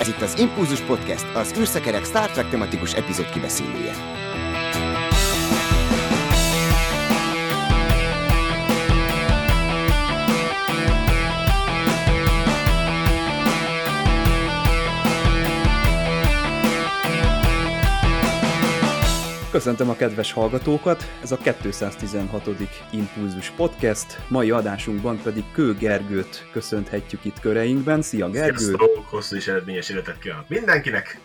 Ez itt az Impulzus Podcast, az űrszekerek Star Trek tematikus epizód kibeszélője. Köszöntöm a kedves hallgatókat, ez a 216. Impulzus Podcast, mai adásunkban pedig Kő Gergőt köszönhetjük itt köreinkben. Szia Gergő! Sziasztok! Hosszú és eredményes életet kívánok mindenkinek!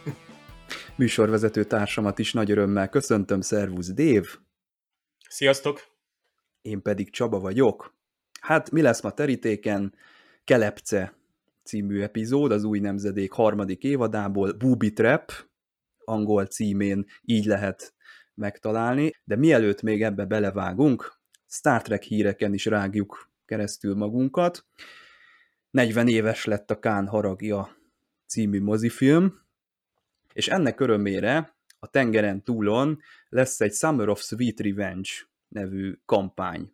Műsorvezető társamat is nagy örömmel köszöntöm, szervusz Dév! Sziasztok! Én pedig Csaba vagyok. Hát mi lesz ma terítéken? Kelepce című epizód, az új nemzedék harmadik évadából, Booby Trap, angol címén így lehet megtalálni, de mielőtt még ebbe belevágunk, Star Trek híreken is rágjuk keresztül magunkat. 40 éves lett a Kán haragja című mozifilm, és ennek örömére a tengeren túlon lesz egy Summer of Sweet Revenge nevű kampány.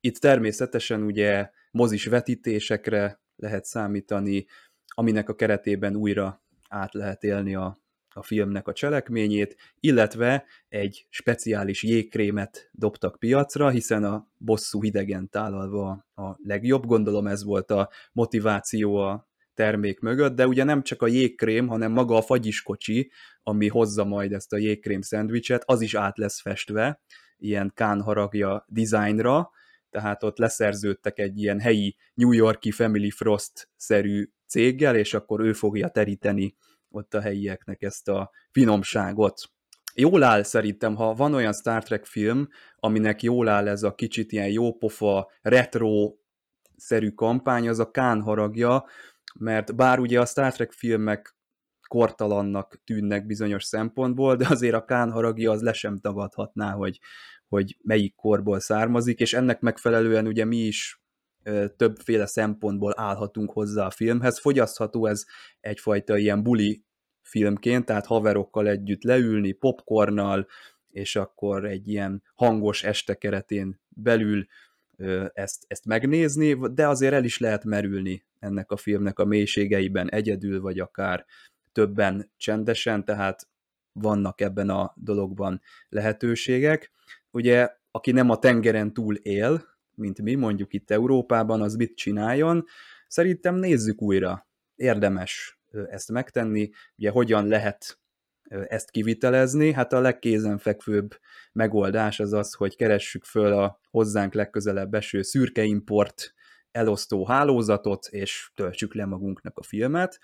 Itt természetesen ugye mozis vetítésekre lehet számítani, aminek a keretében újra át lehet élni a a filmnek a cselekményét, illetve egy speciális jégkrémet dobtak piacra, hiszen a bosszú hidegen tálalva a legjobb, gondolom ez volt a motiváció a termék mögött, de ugye nem csak a jégkrém, hanem maga a fagyiskocsi, ami hozza majd ezt a jégkrém szendvicset, az is át lesz festve, ilyen kánharagja dizájnra, tehát ott leszerződtek egy ilyen helyi New Yorki Family Frost-szerű céggel, és akkor ő fogja teríteni ott a helyieknek ezt a finomságot. Jól áll szerintem, ha van olyan Star Trek film, aminek jól áll ez a kicsit ilyen jópofa, retro szerű kampány, az a Kán haragja, mert bár ugye a Star Trek filmek kortalannak tűnnek bizonyos szempontból, de azért a Kán haragja az le sem tagadhatná, hogy, hogy melyik korból származik, és ennek megfelelően ugye mi is többféle szempontból állhatunk hozzá a filmhez. Fogyasztható ez egyfajta ilyen buli filmként, tehát haverokkal együtt leülni, popcornnal, és akkor egy ilyen hangos este keretén belül ezt, ezt megnézni, de azért el is lehet merülni ennek a filmnek a mélységeiben egyedül, vagy akár többen csendesen, tehát vannak ebben a dologban lehetőségek. Ugye, aki nem a tengeren túl él, mint mi, mondjuk itt Európában, az mit csináljon? Szerintem nézzük újra. Érdemes ezt megtenni. Ugye hogyan lehet ezt kivitelezni? Hát a legkézenfekvőbb megoldás az az, hogy keressük föl a hozzánk legközelebb eső szürke import elosztó hálózatot, és töltsük le magunknak a filmet.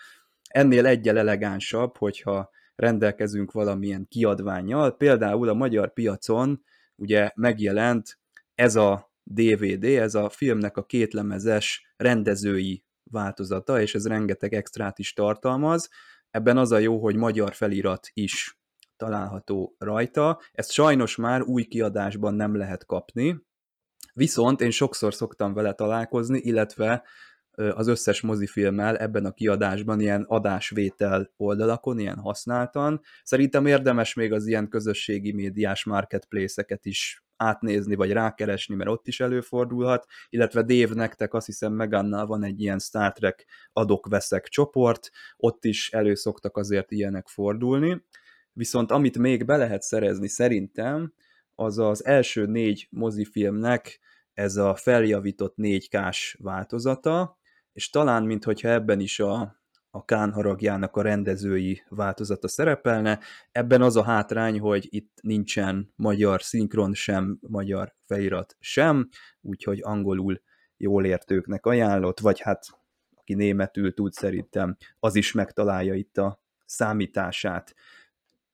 Ennél egyel elegánsabb, hogyha rendelkezünk valamilyen kiadványjal, például a magyar piacon ugye megjelent ez a DVD, ez a filmnek a kétlemezes rendezői változata, és ez rengeteg extrát is tartalmaz. Ebben az a jó, hogy magyar felirat is található rajta. Ezt sajnos már új kiadásban nem lehet kapni, viszont én sokszor szoktam vele találkozni, illetve az összes mozifilmmel ebben a kiadásban ilyen adásvétel oldalakon, ilyen használtan. Szerintem érdemes még az ilyen közösségi médiás marketplace-eket is átnézni, vagy rákeresni, mert ott is előfordulhat, illetve Dave nektek azt hiszem Megannal van egy ilyen Star Trek adok-veszek csoport, ott is előszoktak azért ilyenek fordulni, viszont amit még be lehet szerezni szerintem, az az első négy mozifilmnek ez a feljavított 4K-s változata, és talán, minthogyha ebben is a a Kán haragjának a rendezői változata szerepelne. Ebben az a hátrány, hogy itt nincsen magyar szinkron sem, magyar felirat sem, úgyhogy angolul jól értőknek ajánlott, vagy hát aki németül tud szerintem, az is megtalálja itt a számítását.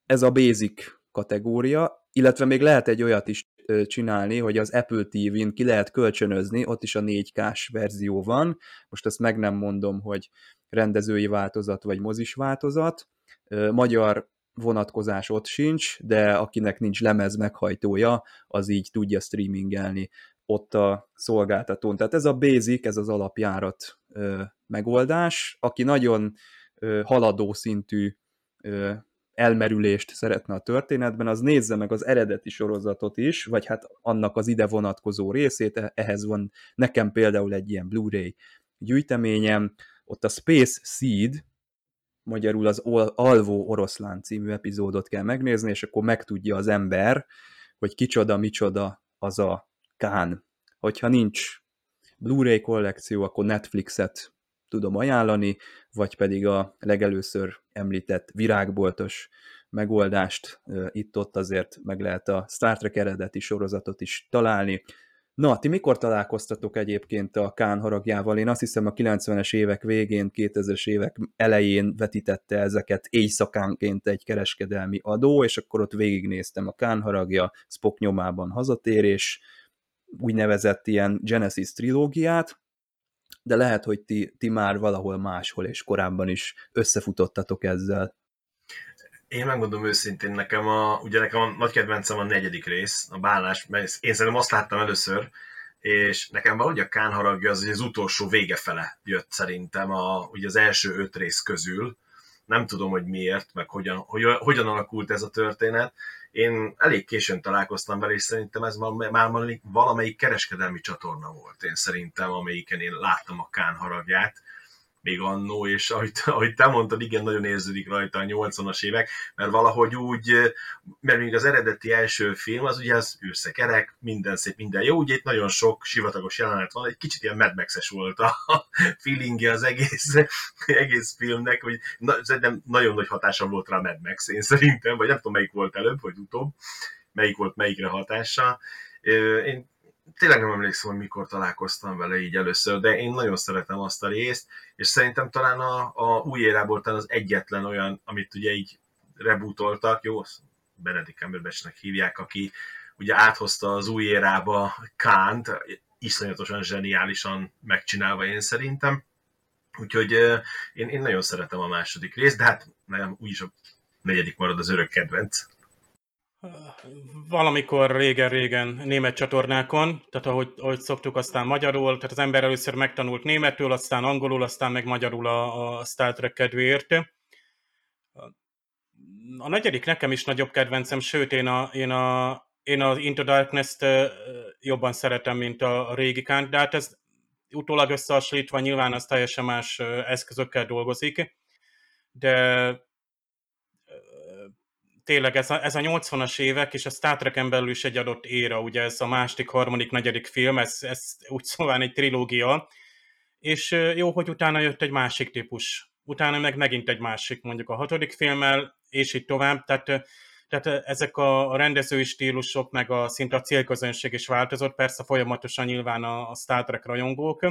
Ez a basic kategória, illetve még lehet egy olyat is csinálni, hogy az Apple TV-n ki lehet kölcsönözni, ott is a 4K-s verzió van, most ezt meg nem mondom, hogy rendezői változat vagy mozis változat. Magyar vonatkozás ott sincs, de akinek nincs lemez meghajtója, az így tudja streamingelni ott a szolgáltatón. Tehát ez a basic, ez az alapjárat megoldás. Aki nagyon haladó szintű elmerülést szeretne a történetben, az nézze meg az eredeti sorozatot is, vagy hát annak az ide vonatkozó részét, ehhez van nekem például egy ilyen Blu-ray gyűjteményem, ott a Space Seed, magyarul az Alvó Oroszlán című epizódot kell megnézni, és akkor megtudja az ember, hogy kicsoda, micsoda az a Kán. Hogyha nincs Blu-ray kollekció, akkor Netflixet tudom ajánlani, vagy pedig a legelőször említett virágboltos megoldást itt-ott azért meg lehet a Star Trek eredeti sorozatot is találni. Na, ti mikor találkoztatok egyébként a Kán haragjával? Én azt hiszem a 90-es évek végén, 2000-es évek elején vetítette ezeket éjszakánként egy kereskedelmi adó, és akkor ott végignéztem a Kán haragja, Spock nyomában hazatérés, úgynevezett ilyen Genesis trilógiát, de lehet, hogy ti, ti már valahol máshol és korábban is összefutottatok ezzel. Én megmondom őszintén, nekem a, ugye nekem a nagy kedvencem a negyedik rész, a bálás, mert én szerintem azt láttam először, és nekem valahogy a Kán haragja az, az utolsó vége fele jött szerintem a, ugye az első öt rész közül. Nem tudom, hogy miért, meg hogyan, hogy, hogyan alakult ez a történet. Én elég későn találkoztam vele, és szerintem ez már, valamelyik kereskedelmi csatorna volt. Én szerintem, amelyiken én láttam a Kán haragját még annó, és ahogy, ahogy te mondtad, igen, nagyon érződik rajta a 80-as évek, mert valahogy úgy, mert még az eredeti első film, az ugye az űrszekerek, minden szép, minden jó, ugye itt nagyon sok sivatagos jelenet van, egy kicsit ilyen Mad max volt a feelingje az egész, egész filmnek, hogy na, szerintem nagyon nagy hatása volt rá a Mad Max, én szerintem, vagy nem tudom melyik volt előbb, vagy utóbb, melyik volt melyikre hatása. Én tényleg nem emlékszem, hogy mikor találkoztam vele így először, de én nagyon szeretem azt a részt, és szerintem talán a, a új érából talán az egyetlen olyan, amit ugye így rebootoltak, jó, Benedict Cumberbatchnek hívják, aki ugye áthozta az új érába Kánt, iszonyatosan zseniálisan megcsinálva én szerintem. Úgyhogy én, én nagyon szeretem a második részt, de hát nem, úgyis a negyedik marad az örök kedvenc. Valamikor régen-régen német csatornákon, tehát ahogy, ahogy szoktuk, aztán magyarul, tehát az ember először megtanult németül, aztán angolul, aztán meg magyarul a, a Star Trek kedvéért. A negyedik nekem is nagyobb kedvencem, sőt, én, a, én, a, én az Into Darkness-t jobban szeretem, mint a, régi kánt, de hát ez utólag összehasonlítva nyilván az teljesen más eszközökkel dolgozik, de tényleg ez a, ez a 80-as évek, és a Star Trek-en belül is egy adott éra, ugye ez a második, harmadik, negyedik film, ez, ez úgy szóval egy trilógia, és jó, hogy utána jött egy másik típus, utána meg megint egy másik, mondjuk a hatodik filmmel, és így tovább, tehát, tehát ezek a rendezői stílusok, meg a szinte a célközönség is változott, persze folyamatosan nyilván a, a Star Trek rajongók,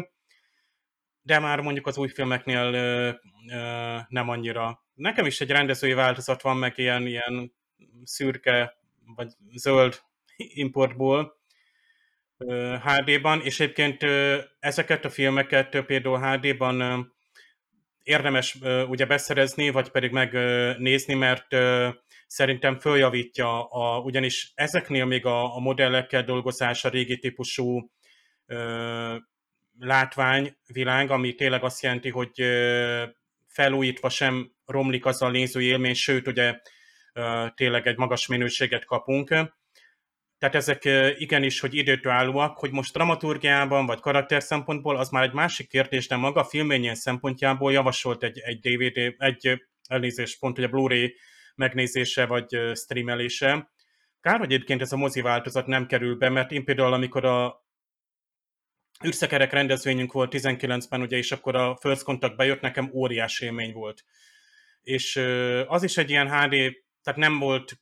de már mondjuk az új filmeknél ö, ö, nem annyira nekem is egy rendezői változat van, meg ilyen, ilyen szürke vagy zöld importból HD-ban, és egyébként ezeket a filmeket például HD-ban érdemes ugye beszerezni, vagy pedig megnézni, mert szerintem följavítja, a, ugyanis ezeknél még a, a modellekkel dolgozás, a régi típusú látványvilág, ami tényleg azt jelenti, hogy felújítva sem romlik az a néző élmény, sőt, ugye tényleg egy magas minőséget kapunk. Tehát ezek igenis, hogy időtállóak, hogy most dramaturgiában vagy karakter szempontból, az már egy másik kérdés, de maga a szempontjából javasolt egy, egy DVD, egy elnézés pont, a Blu-ray megnézése vagy streamelése. Kár, hogy egyébként ez a mozi változat nem kerül be, mert én például, amikor a űrszekerek rendezvényünk volt 19-ben, ugye, és akkor a First Contact bejött, nekem óriási élmény volt. És az is egy ilyen HD, tehát nem volt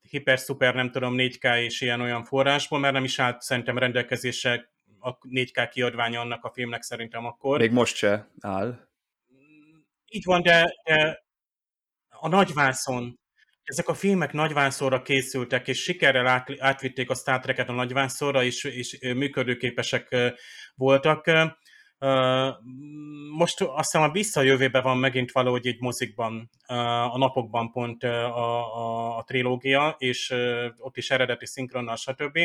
hiper-szuper, nem tudom, 4K és ilyen olyan forrásból, mert nem is állt szerintem rendelkezésre a 4K kiadványa annak a filmnek szerintem akkor. Még most se áll. Így van, de, de a nagyvászon, ezek a filmek nagyvánszorra készültek, és sikerrel át, átvitték a Star Trek-et a nagyvánszorra, és, és működőképesek voltak. Most azt hiszem a visszajövőben van megint valahogy egy mozikban, a napokban pont a, a, a trilógia, és ott is eredeti szinkronnal, stb.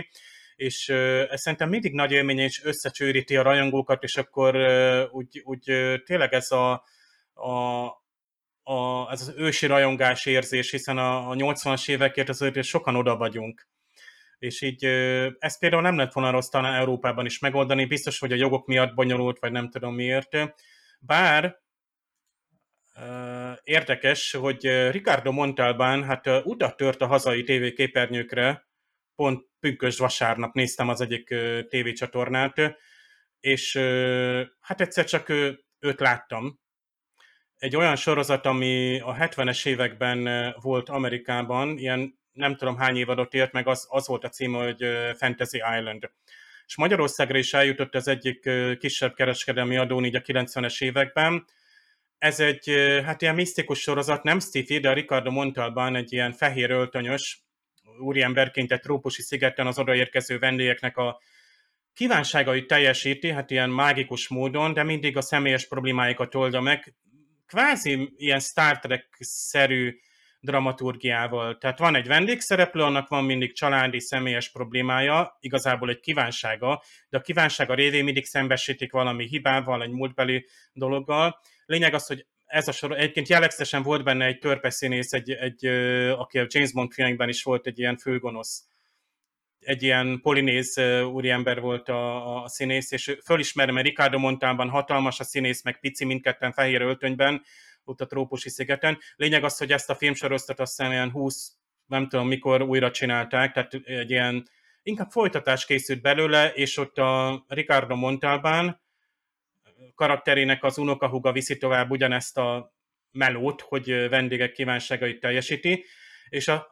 És ez szerintem mindig nagy élmény, és összecsőríti a rajongókat, és akkor úgy, úgy tényleg ez a, a, a, ez az ősi rajongás érzés, hiszen a, a 80-as évekért azért sokan oda vagyunk. És így ezt például nem lett volna rossz talán Európában is megoldani, biztos, hogy a jogok miatt bonyolult, vagy nem tudom miért. Bár érdekes, hogy Ricardo Montalbán hát utat tört a hazai tévéképernyőkre, pont pünkös vasárnap néztem az egyik tévécsatornát, és hát egyszer csak őt láttam. Egy olyan sorozat, ami a 70-es években volt Amerikában, ilyen nem tudom hány évadot ért meg, az, az volt a címe, hogy Fantasy Island. És Magyarországra is eljutott az egyik kisebb kereskedelmi adón így a 90-es években, ez egy hát ilyen misztikus sorozat, nem sci de Ricardo Montalban egy ilyen fehér öltönyös, úriemberként egy trópusi szigeten az odaérkező vendégeknek a kívánságait teljesíti, hát ilyen mágikus módon, de mindig a személyes problémáikat oldja meg, kvázi ilyen Star Trek-szerű dramaturgiával. Tehát van egy vendégszereplő, annak van mindig családi, személyes problémája, igazából egy kívánsága, de a kívánsága révén mindig szembesítik valami hibával, egy múltbeli dologgal. Lényeg az, hogy ez a sor, egyébként jellegzetesen volt benne egy törpeszínész, egy, egy, aki a James Bond filmekben is volt egy ilyen főgonosz egy ilyen polinéz úriember volt a, a színész, és fölismerem, mert Ricardo Montánban hatalmas a színész, meg pici mindketten fehér öltönyben, ott a trópusi szigeten. Lényeg az, hogy ezt a filmsorozatot azt hiszem ilyen 20, nem tudom mikor újra csinálták, tehát egy ilyen inkább folytatás készült belőle, és ott a Ricardo Montalbán karakterének az unokahuga viszi tovább ugyanezt a melót, hogy vendégek kívánságait teljesíti, és a,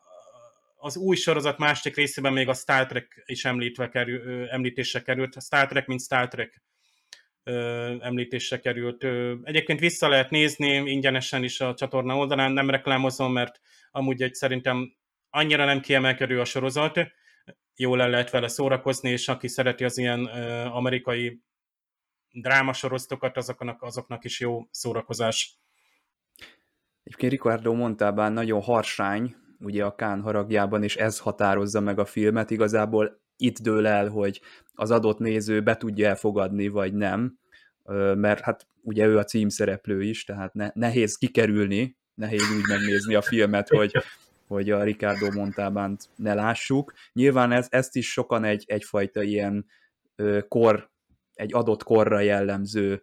az új sorozat másik részében még a Star Trek is említve kerül, említésre került. A Star Trek, mint Star Trek említésre került. Egyébként vissza lehet nézni ingyenesen is a csatorna oldalán, nem reklámozom, mert amúgy egy szerintem annyira nem kiemelkedő a sorozat, jól el lehet vele szórakozni, és aki szereti az ilyen amerikai drámasorozatokat, azoknak, azoknak is jó szórakozás. Egyébként Ricardo Montalbán nagyon harsány, ugye a Kán haragjában, és ez határozza meg a filmet. Igazából itt dől el, hogy az adott néző be tudja elfogadni, vagy nem, mert hát ugye ő a címszereplő is, tehát ne, nehéz kikerülni, nehéz úgy megnézni a filmet, hogy, hogy a Ricardo Montalbánt ne lássuk. Nyilván ez, ezt is sokan egy, egyfajta ilyen kor, egy adott korra jellemző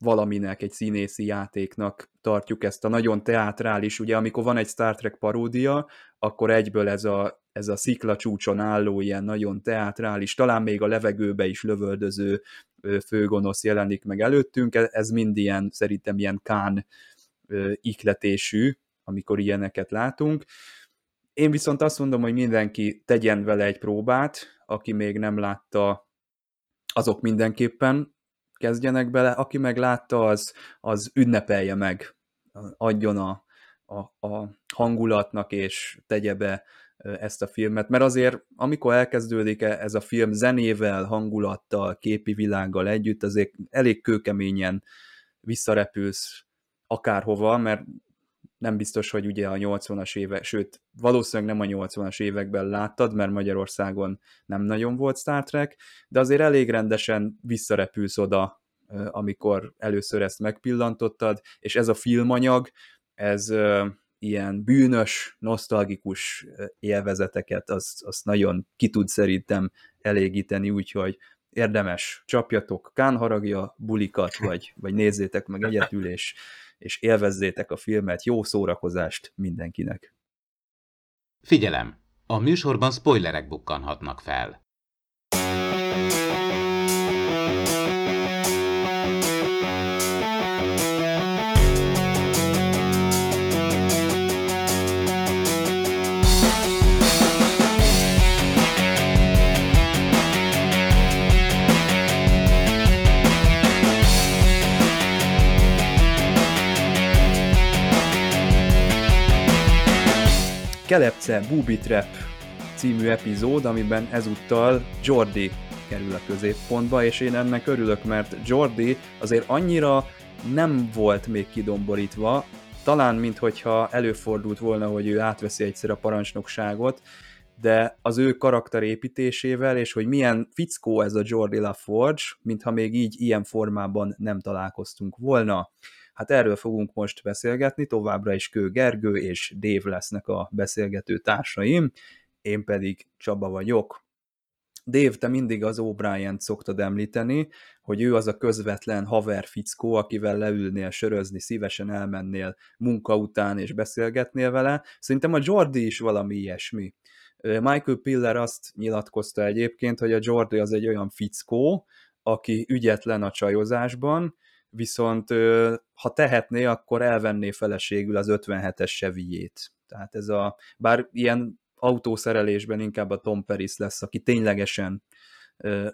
valaminek, egy színészi játéknak tartjuk ezt a nagyon teátrális, ugye amikor van egy Star Trek paródia, akkor egyből ez a, ez a sziklacsúcson álló ilyen nagyon teátrális, talán még a levegőbe is lövöldöző főgonosz jelenik meg előttünk, e, ez mind ilyen, szerintem ilyen kán ikletésű, amikor ilyeneket látunk. Én viszont azt mondom, hogy mindenki tegyen vele egy próbát, aki még nem látta, azok mindenképpen kezdjenek bele, aki meg látta, az, az ünnepelje meg, adjon a, a, a hangulatnak, és tegye be ezt a filmet, mert azért amikor elkezdődik ez a film zenével, hangulattal, képi világgal együtt, azért elég kőkeményen visszarepülsz akárhova, mert nem biztos, hogy ugye a 80-as évek, sőt, valószínűleg nem a 80-as években láttad, mert Magyarországon nem nagyon volt Star Trek, de azért elég rendesen visszarepülsz oda, amikor először ezt megpillantottad, és ez a filmanyag, ez ilyen bűnös, nosztalgikus élvezeteket, azt, azt nagyon ki tud szerintem elégíteni, úgyhogy érdemes, csapjatok kánharagja bulikat, vagy, vagy nézzétek meg egyetül, és, és élvezzétek a filmet, jó szórakozást mindenkinek. Figyelem! A műsorban spoilerek bukkanhatnak fel. Kelepce Booby Trap című epizód, amiben ezúttal Jordi kerül a középpontba, és én ennek örülök, mert Jordi azért annyira nem volt még kidomborítva, talán minthogyha előfordult volna, hogy ő átveszi egyszer a parancsnokságot, de az ő karakterépítésével, és hogy milyen fickó ez a Jordi LaForge, mintha még így ilyen formában nem találkoztunk volna. Hát erről fogunk most beszélgetni, továbbra is Kő Gergő és Dév lesznek a beszélgető társaim, én pedig Csaba vagyok. Dave, te mindig az obrien szoktad említeni, hogy ő az a közvetlen haver fickó, akivel leülnél sörözni, szívesen elmennél munka után és beszélgetnél vele. Szerintem a Jordi is valami ilyesmi. Michael Piller azt nyilatkozta egyébként, hogy a Jordi az egy olyan fickó, aki ügyetlen a csajozásban, viszont ha tehetné, akkor elvenné feleségül az 57-es sevijét. Tehát ez a, bár ilyen autószerelésben inkább a Tom Paris lesz, aki ténylegesen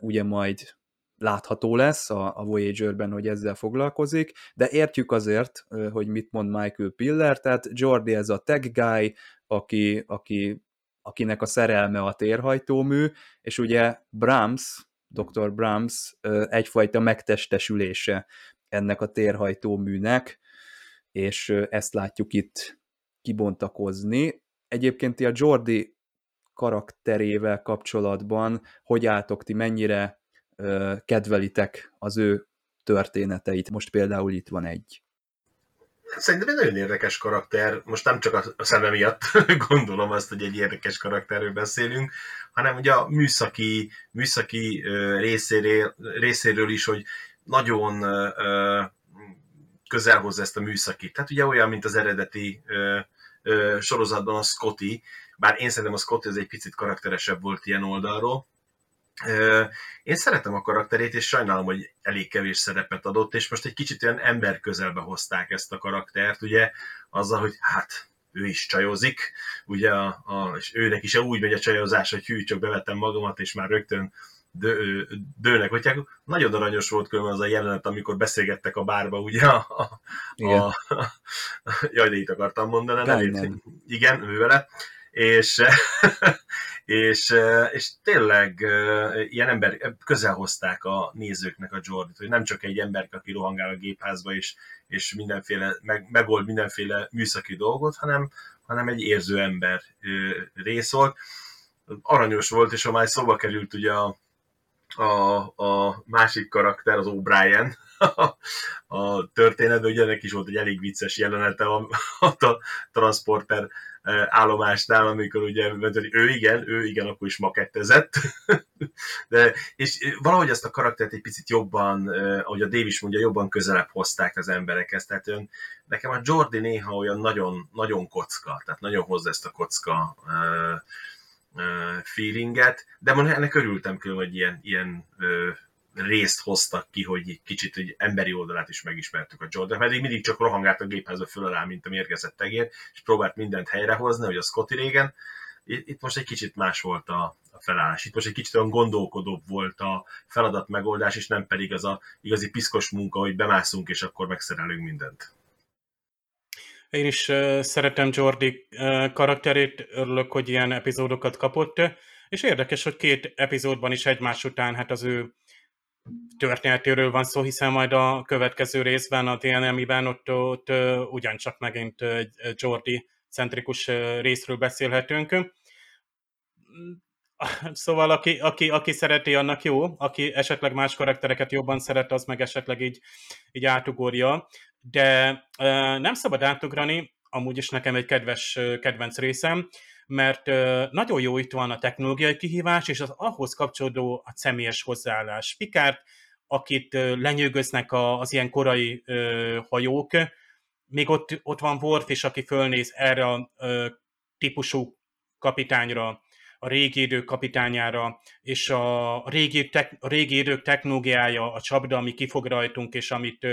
ugye majd látható lesz a, Voyager-ben, hogy ezzel foglalkozik, de értjük azért, hogy mit mond Michael Piller, tehát Jordi ez a tech guy, aki, aki, akinek a szerelme a térhajtómű, és ugye Brahms, Dr. Brahms egyfajta megtestesülése ennek a térhajtóműnek, és ezt látjuk itt kibontakozni. Egyébként ti a Jordi karakterével kapcsolatban hogy álltok ti, mennyire kedvelitek az ő történeteit? Most például itt van egy. Szerintem egy nagyon érdekes karakter, most nem csak a szeme miatt gondolom azt, hogy egy érdekes karakterről beszélünk, hanem ugye a műszaki, műszaki részéről, részéről is, hogy nagyon közel hozza ezt a műszakit. Tehát ugye olyan, mint az eredeti sorozatban a Scotty, bár én szerintem a Scotty az egy picit karakteresebb volt ilyen oldalról. Én szeretem a karakterét, és sajnálom, hogy elég kevés szerepet adott, és most egy kicsit olyan ember közelbe hozták ezt a karaktert, ugye, azzal, hogy hát ő is csajozik, ugye, a, a, és őnek is úgy megy a csajozás, hogy hű, csak bevettem magamat, és már rögtön dő, dőnek, hogy nagyon aranyos volt különben az a jelenet, amikor beszélgettek a bárba, ugye, a, a, igen. a, jaj, de itt akartam mondani, nem igen, ő vele, és, és, és tényleg ilyen ember, közel hozták a nézőknek a Jordit, hogy nem csak egy ember, aki rohangál a gépházba, és, és mindenféle, meg, megold mindenféle műszaki dolgot, hanem, hanem egy érző ember rész volt. Aranyos volt, és ha már szóba került ugye a, a, a másik karakter, az O'Brien, a történetben, ugye ennek is volt egy elég vicces jelenete a, a transporter állomásnál, amikor ugye, hogy ő igen, ő igen, akkor is makettezett. De, és valahogy ezt a karaktert egy picit jobban, ahogy a Davis mondja, jobban közelebb hozták az emberekhez. Tehát ön, nekem a Jordi néha olyan nagyon, nagyon kocka, tehát nagyon hozza ezt a kocka feelinget, de most ennek örültem külön, hogy ilyen, ilyen részt hoztak ki, hogy kicsit hogy emberi oldalát is megismertük a Jordan, pedig mindig csak rohangált a gépházba föl alá, mint a mérgezett tegér, és próbált mindent helyrehozni, hogy a Scotty régen. Itt most egy kicsit más volt a, a felállás. Itt most egy kicsit olyan gondolkodóbb volt a feladat megoldás, és nem pedig az a igazi piszkos munka, hogy bemászunk, és akkor megszerelünk mindent. Én is szeretem Jordi karakterét, örülök, hogy ilyen epizódokat kapott, és érdekes, hogy két epizódban is egymás után hát az ő történetéről van szó, hiszen majd a következő részben, a TNMI-ben ott, ott ugyancsak megint egy Jordi centrikus részről beszélhetünk. Szóval aki, aki, aki szereti, annak jó, aki esetleg más karaktereket jobban szeret, az meg esetleg így, így átugorja. De nem szabad átugrani, amúgy is nekem egy kedves, kedvenc részem, mert nagyon jó itt van a technológiai kihívás, és az ahhoz kapcsolódó a személyes hozzáállás. Picard, akit lenyűgöznek az ilyen korai hajók, még ott, ott van Worf is, aki fölnéz erre a típusú kapitányra, a régi idők kapitányára, és a régi, tek, a régi idők technológiája, a csapda, ami kifog rajtunk, és amit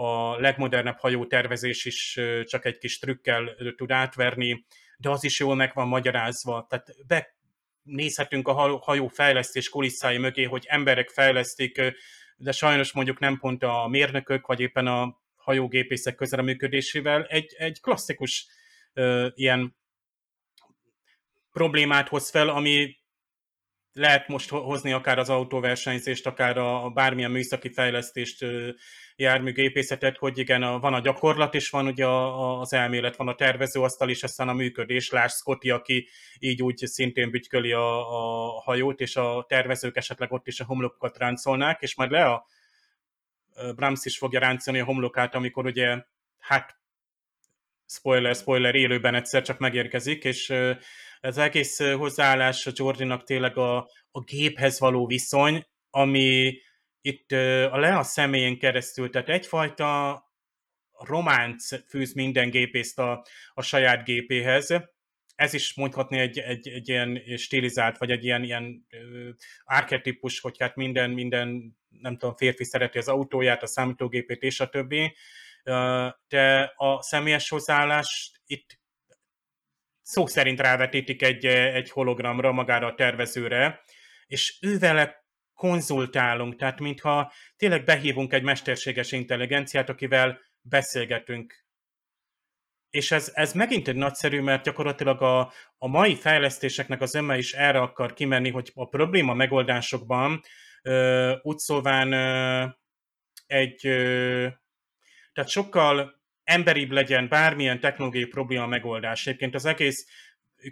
a legmodernebb hajótervezés is csak egy kis trükkel tud átverni, de az is jól meg van magyarázva. Tehát be nézhetünk a hajó fejlesztés kulisszái mögé, hogy emberek fejlesztik, de sajnos mondjuk nem pont a mérnökök, vagy éppen a hajógépészek közreműködésével. Egy, egy klasszikus uh, ilyen problémát hoz fel, ami lehet most hozni akár az autóversenyzést, akár a, a bármilyen műszaki fejlesztést, járműgépészetet, hogy igen, a, van a gyakorlat, és van ugye a, a, az elmélet, van a tervezőasztal, és aztán a működés. Lásd Scotty, aki így úgy szintén bütyköli a, a hajót, és a tervezők esetleg ott is a homlokokat ráncolnák, és majd le a Brahms is fogja ráncolni a homlokát, amikor ugye, hát spoiler, spoiler, élőben egyszer csak megérkezik, és Ez egész hozzáállás a Jordinak tényleg a, a géphez való viszony, ami itt a Lea személyén keresztül, tehát egyfajta románc fűz minden gépészt a, a saját gépéhez. Ez is mondhatni egy, egy, egy ilyen stilizált, vagy egy ilyen, ilyen archetípus, hogy hát minden, minden, nem tudom, férfi szereti az autóját, a számítógépét és a többi. De a személyes hozzáállás itt szó szerint rávetítik egy, egy hologramra, magára a tervezőre, és ővele konzultálunk, tehát mintha tényleg behívunk egy mesterséges intelligenciát, akivel beszélgetünk. És ez, ez megint egy nagyszerű, mert gyakorlatilag a, a mai fejlesztéseknek az öme is erre akar kimenni, hogy a probléma megoldásokban ö, úgy szóván ö, egy, ö, tehát sokkal emberibb legyen bármilyen technológiai probléma megoldás. Egyébként az egész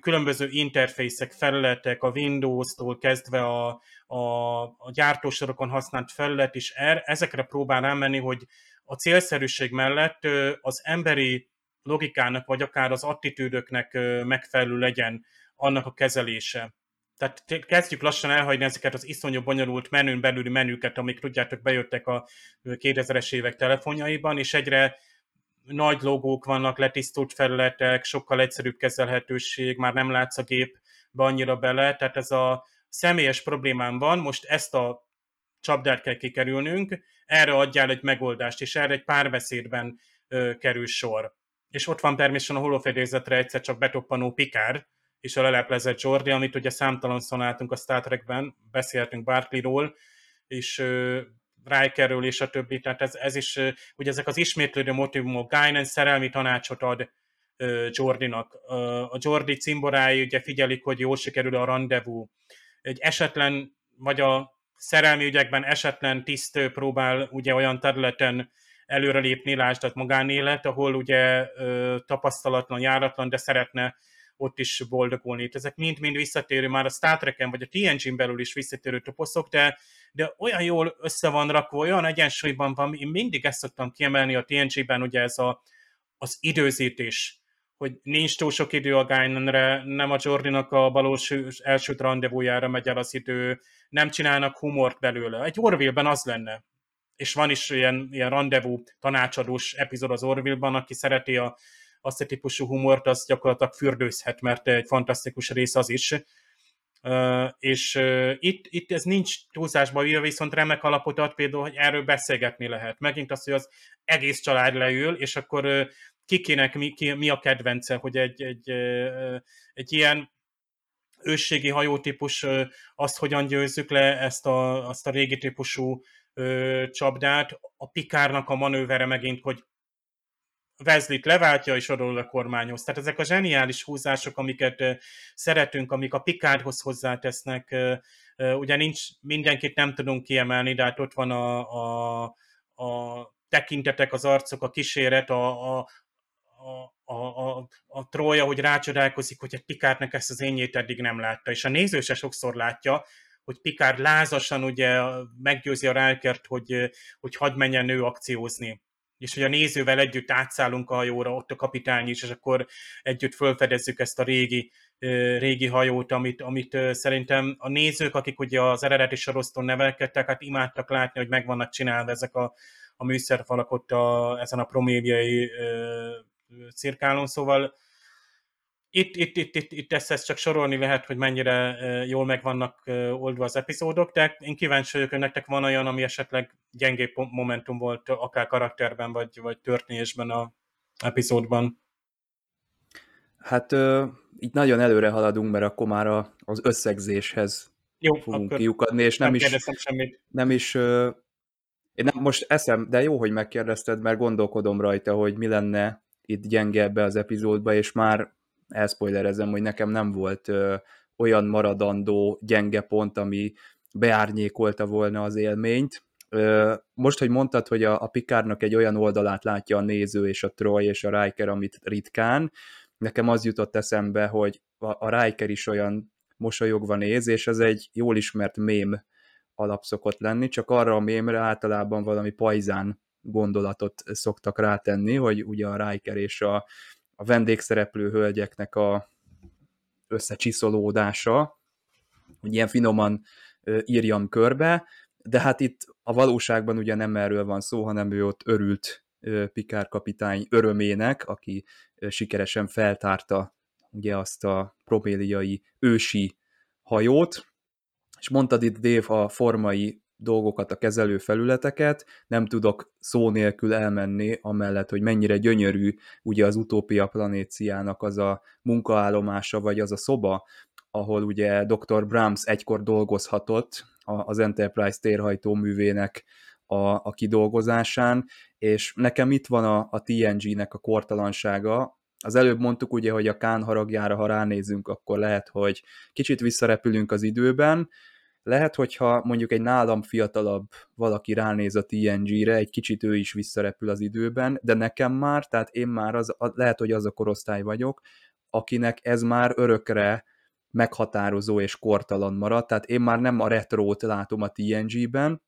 különböző interfészek, felületek, a Windows-tól kezdve a, a, a gyártósorokon használt felület is er, ezekre próbál rámenni, hogy a célszerűség mellett az emberi logikának, vagy akár az attitűdöknek megfelelő legyen annak a kezelése. Tehát kezdjük lassan elhagyni ezeket az iszonyú bonyolult menün belüli menüket, amik tudjátok bejöttek a 2000-es évek telefonjaiban, és egyre nagy logók vannak, letisztult felületek, sokkal egyszerűbb kezelhetőség, már nem látsz a gépbe annyira bele, tehát ez a személyes problémám van, most ezt a csapdát kell kikerülnünk, erre adjál egy megoldást, és erre egy párbeszédben ö, kerül sor. És ott van természetesen a holofedélzetre egyszer csak betoppanó Pikár, és a leleplezett Jordi, amit ugye számtalan szonáltunk a Star Trekben, beszéltünk Barkley-ról, és ö, Rikerről és a többi, tehát ez, ez is, ugye ezek az ismétlődő motivumok, Guinan szerelmi tanácsot ad Jordinak. A Jordi cimborái ugye figyelik, hogy jól sikerül a rendezvú. Egy esetlen, vagy a szerelmi ügyekben esetlen tiszt próbál ugye olyan területen előrelépni, lásd a magánélet, ahol ugye tapasztalatlan, járatlan, de szeretne ott is boldogulni. Ezek mind-mind visszatérő, már a Star Trek-en vagy a TNG-n belül is visszatérő toposzok, de, de olyan jól össze van rakva, olyan egyensúlyban van, én mindig ezt szoktam kiemelni a TNG-ben, ugye ez a, az időzítés, hogy nincs túl sok idő a Guinanre, nem a Jordinak a valós első rendezvújára megy el az idő, nem csinálnak humort belőle. Egy Orville-ben az lenne, és van is ilyen, ilyen rendezvú tanácsadós epizód az Orville-ban, aki szereti a, azt a típusú humort, az gyakorlatilag fürdőzhet, mert egy fantasztikus rész az is. És itt, itt ez nincs túlzásba írva, viszont remek alapot ad például, hogy erről beszélgetni lehet. Megint az, hogy az egész család leül, és akkor uh, kikinek mi, ki, mi a kedvence, hogy egy, egy, egy ilyen ősségi hajótípus, azt hogyan győzzük le, ezt a, azt a régi típusú csapdát. A Pikárnak a manővere megint, hogy Vezlit leváltja és oda a kormányhoz. Tehát ezek a zseniális húzások, amiket szeretünk, amik a Pikárhoz hozzátesznek, ugye nincs, mindenkit nem tudunk kiemelni, de hát ott van a, a, a tekintetek, az arcok, a kíséret, a, a, a, a, a, Trója, hogy rácsodálkozik, hogy egy Pikárnak ezt az ényét eddig nem látta, és a néző se sokszor látja, hogy Pikár lázasan ugye meggyőzi a Rálkert, hogy, hogy hadd menjen ő akciózni és hogy a nézővel együtt átszállunk a hajóra, ott a kapitány is, és akkor együtt felfedezzük ezt a régi, régi hajót, amit, amit szerintem a nézők, akik ugye az eredeti soroszton nevelkedtek, hát imádtak látni, hogy meg vannak csinálva ezek a, a műszerfalak ott a, ezen a proméviai cirkálon, szóval itt, itt, itt, itt, itt ezt, ezt csak sorolni lehet, hogy mennyire jól meg vannak oldva az epizódok, de én kíváncsi vagyok, hogy nektek van olyan, ami esetleg gyengébb momentum volt, akár karakterben, vagy, vagy történésben a epizódban. Hát így nagyon előre haladunk, mert akkor már a, az összegzéshez Jó, fogunk kiukadni, és nem, nem is, semmit. nem is én nem, most eszem, de jó, hogy megkérdezted, mert gondolkodom rajta, hogy mi lenne itt gyenge ebbe az epizódba, és már elszpoilerezem, hogy nekem nem volt ö, olyan maradandó gyenge pont, ami beárnyékolta volna az élményt. Ö, most, hogy mondtad, hogy a, a Pikárnak egy olyan oldalát látja a néző és a Troy és a Riker, amit ritkán, nekem az jutott eszembe, hogy a, a Riker is olyan mosolyogva néz, és ez egy jól ismert mém alap szokott lenni, csak arra a mémre általában valami pajzán gondolatot szoktak rátenni, hogy ugye a Riker és a, a vendégszereplő hölgyeknek a összecsiszolódása, hogy ilyen finoman írjam körbe, de hát itt a valóságban ugye nem erről van szó, hanem ő ott örült Pikár kapitány örömének, aki sikeresen feltárta ugye azt a probéliai ősi hajót, és mondtad itt Dave a formai dolgokat, a kezelő felületeket, nem tudok szó nélkül elmenni, amellett, hogy mennyire gyönyörű ugye az utópia planéciának az a munkaállomása, vagy az a szoba, ahol ugye Dr. Brahms egykor dolgozhatott az Enterprise térhajtóművének a, a kidolgozásán, és nekem itt van a, a TNG-nek a kortalansága, az előbb mondtuk ugye, hogy a Kán haragjára, ha ránézünk, akkor lehet, hogy kicsit visszarepülünk az időben, lehet, hogyha mondjuk egy nálam fiatalabb valaki ránéz a TNG-re, egy kicsit ő is visszarepül az időben, de nekem már, tehát én már az, lehet, hogy az a korosztály vagyok, akinek ez már örökre meghatározó és kortalan marad, tehát én már nem a retrót látom a TNG-ben,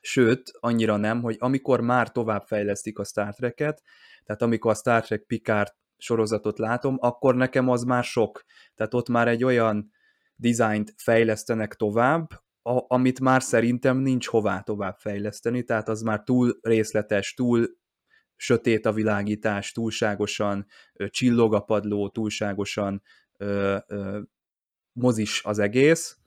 sőt, annyira nem, hogy amikor már továbbfejlesztik a Star Trek-et, tehát amikor a Star Trek Picard sorozatot látom, akkor nekem az már sok. Tehát ott már egy olyan dizájnt fejlesztenek tovább, a, amit már szerintem nincs hová tovább fejleszteni, tehát az már túl részletes, túl sötét a világítás, túlságosan ö, csillog a padló, túlságosan ö, ö, mozis az egész.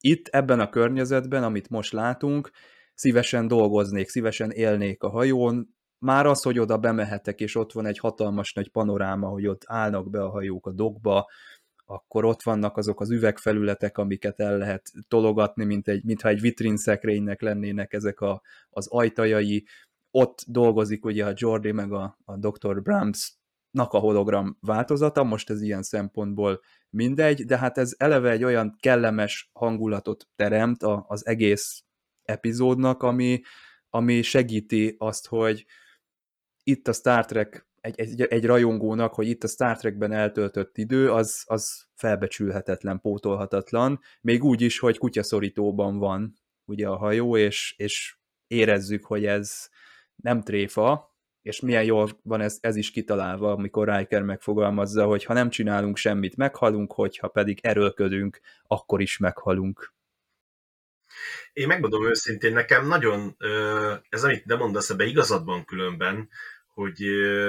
Itt ebben a környezetben, amit most látunk, szívesen dolgoznék, szívesen élnék a hajón, már az, hogy oda bemehetek, és ott van egy hatalmas nagy panoráma, hogy ott állnak be a hajók a dokba, akkor ott vannak azok az üvegfelületek, amiket el lehet tologatni, mint egy, mintha egy vitrinszekrénynek lennének ezek a, az ajtajai. Ott dolgozik ugye a Jordi meg a, a Dr. Brahms-nak a hologram változata, most ez ilyen szempontból mindegy, de hát ez eleve egy olyan kellemes hangulatot teremt az egész epizódnak, ami, ami segíti azt, hogy itt a Star Trek egy, egy, egy rajongónak, hogy itt a Star Trekben eltöltött idő, az, az felbecsülhetetlen, pótolhatatlan, még úgy is, hogy kutyaszorítóban van ugye a hajó, és, és érezzük, hogy ez nem tréfa, és milyen jól van ez, ez is kitalálva, amikor Riker megfogalmazza, hogy ha nem csinálunk semmit, meghalunk, hogyha pedig erőlködünk, akkor is meghalunk. Én megmondom őszintén, nekem nagyon, ez amit de mondasz ebbe igazadban különben, hogy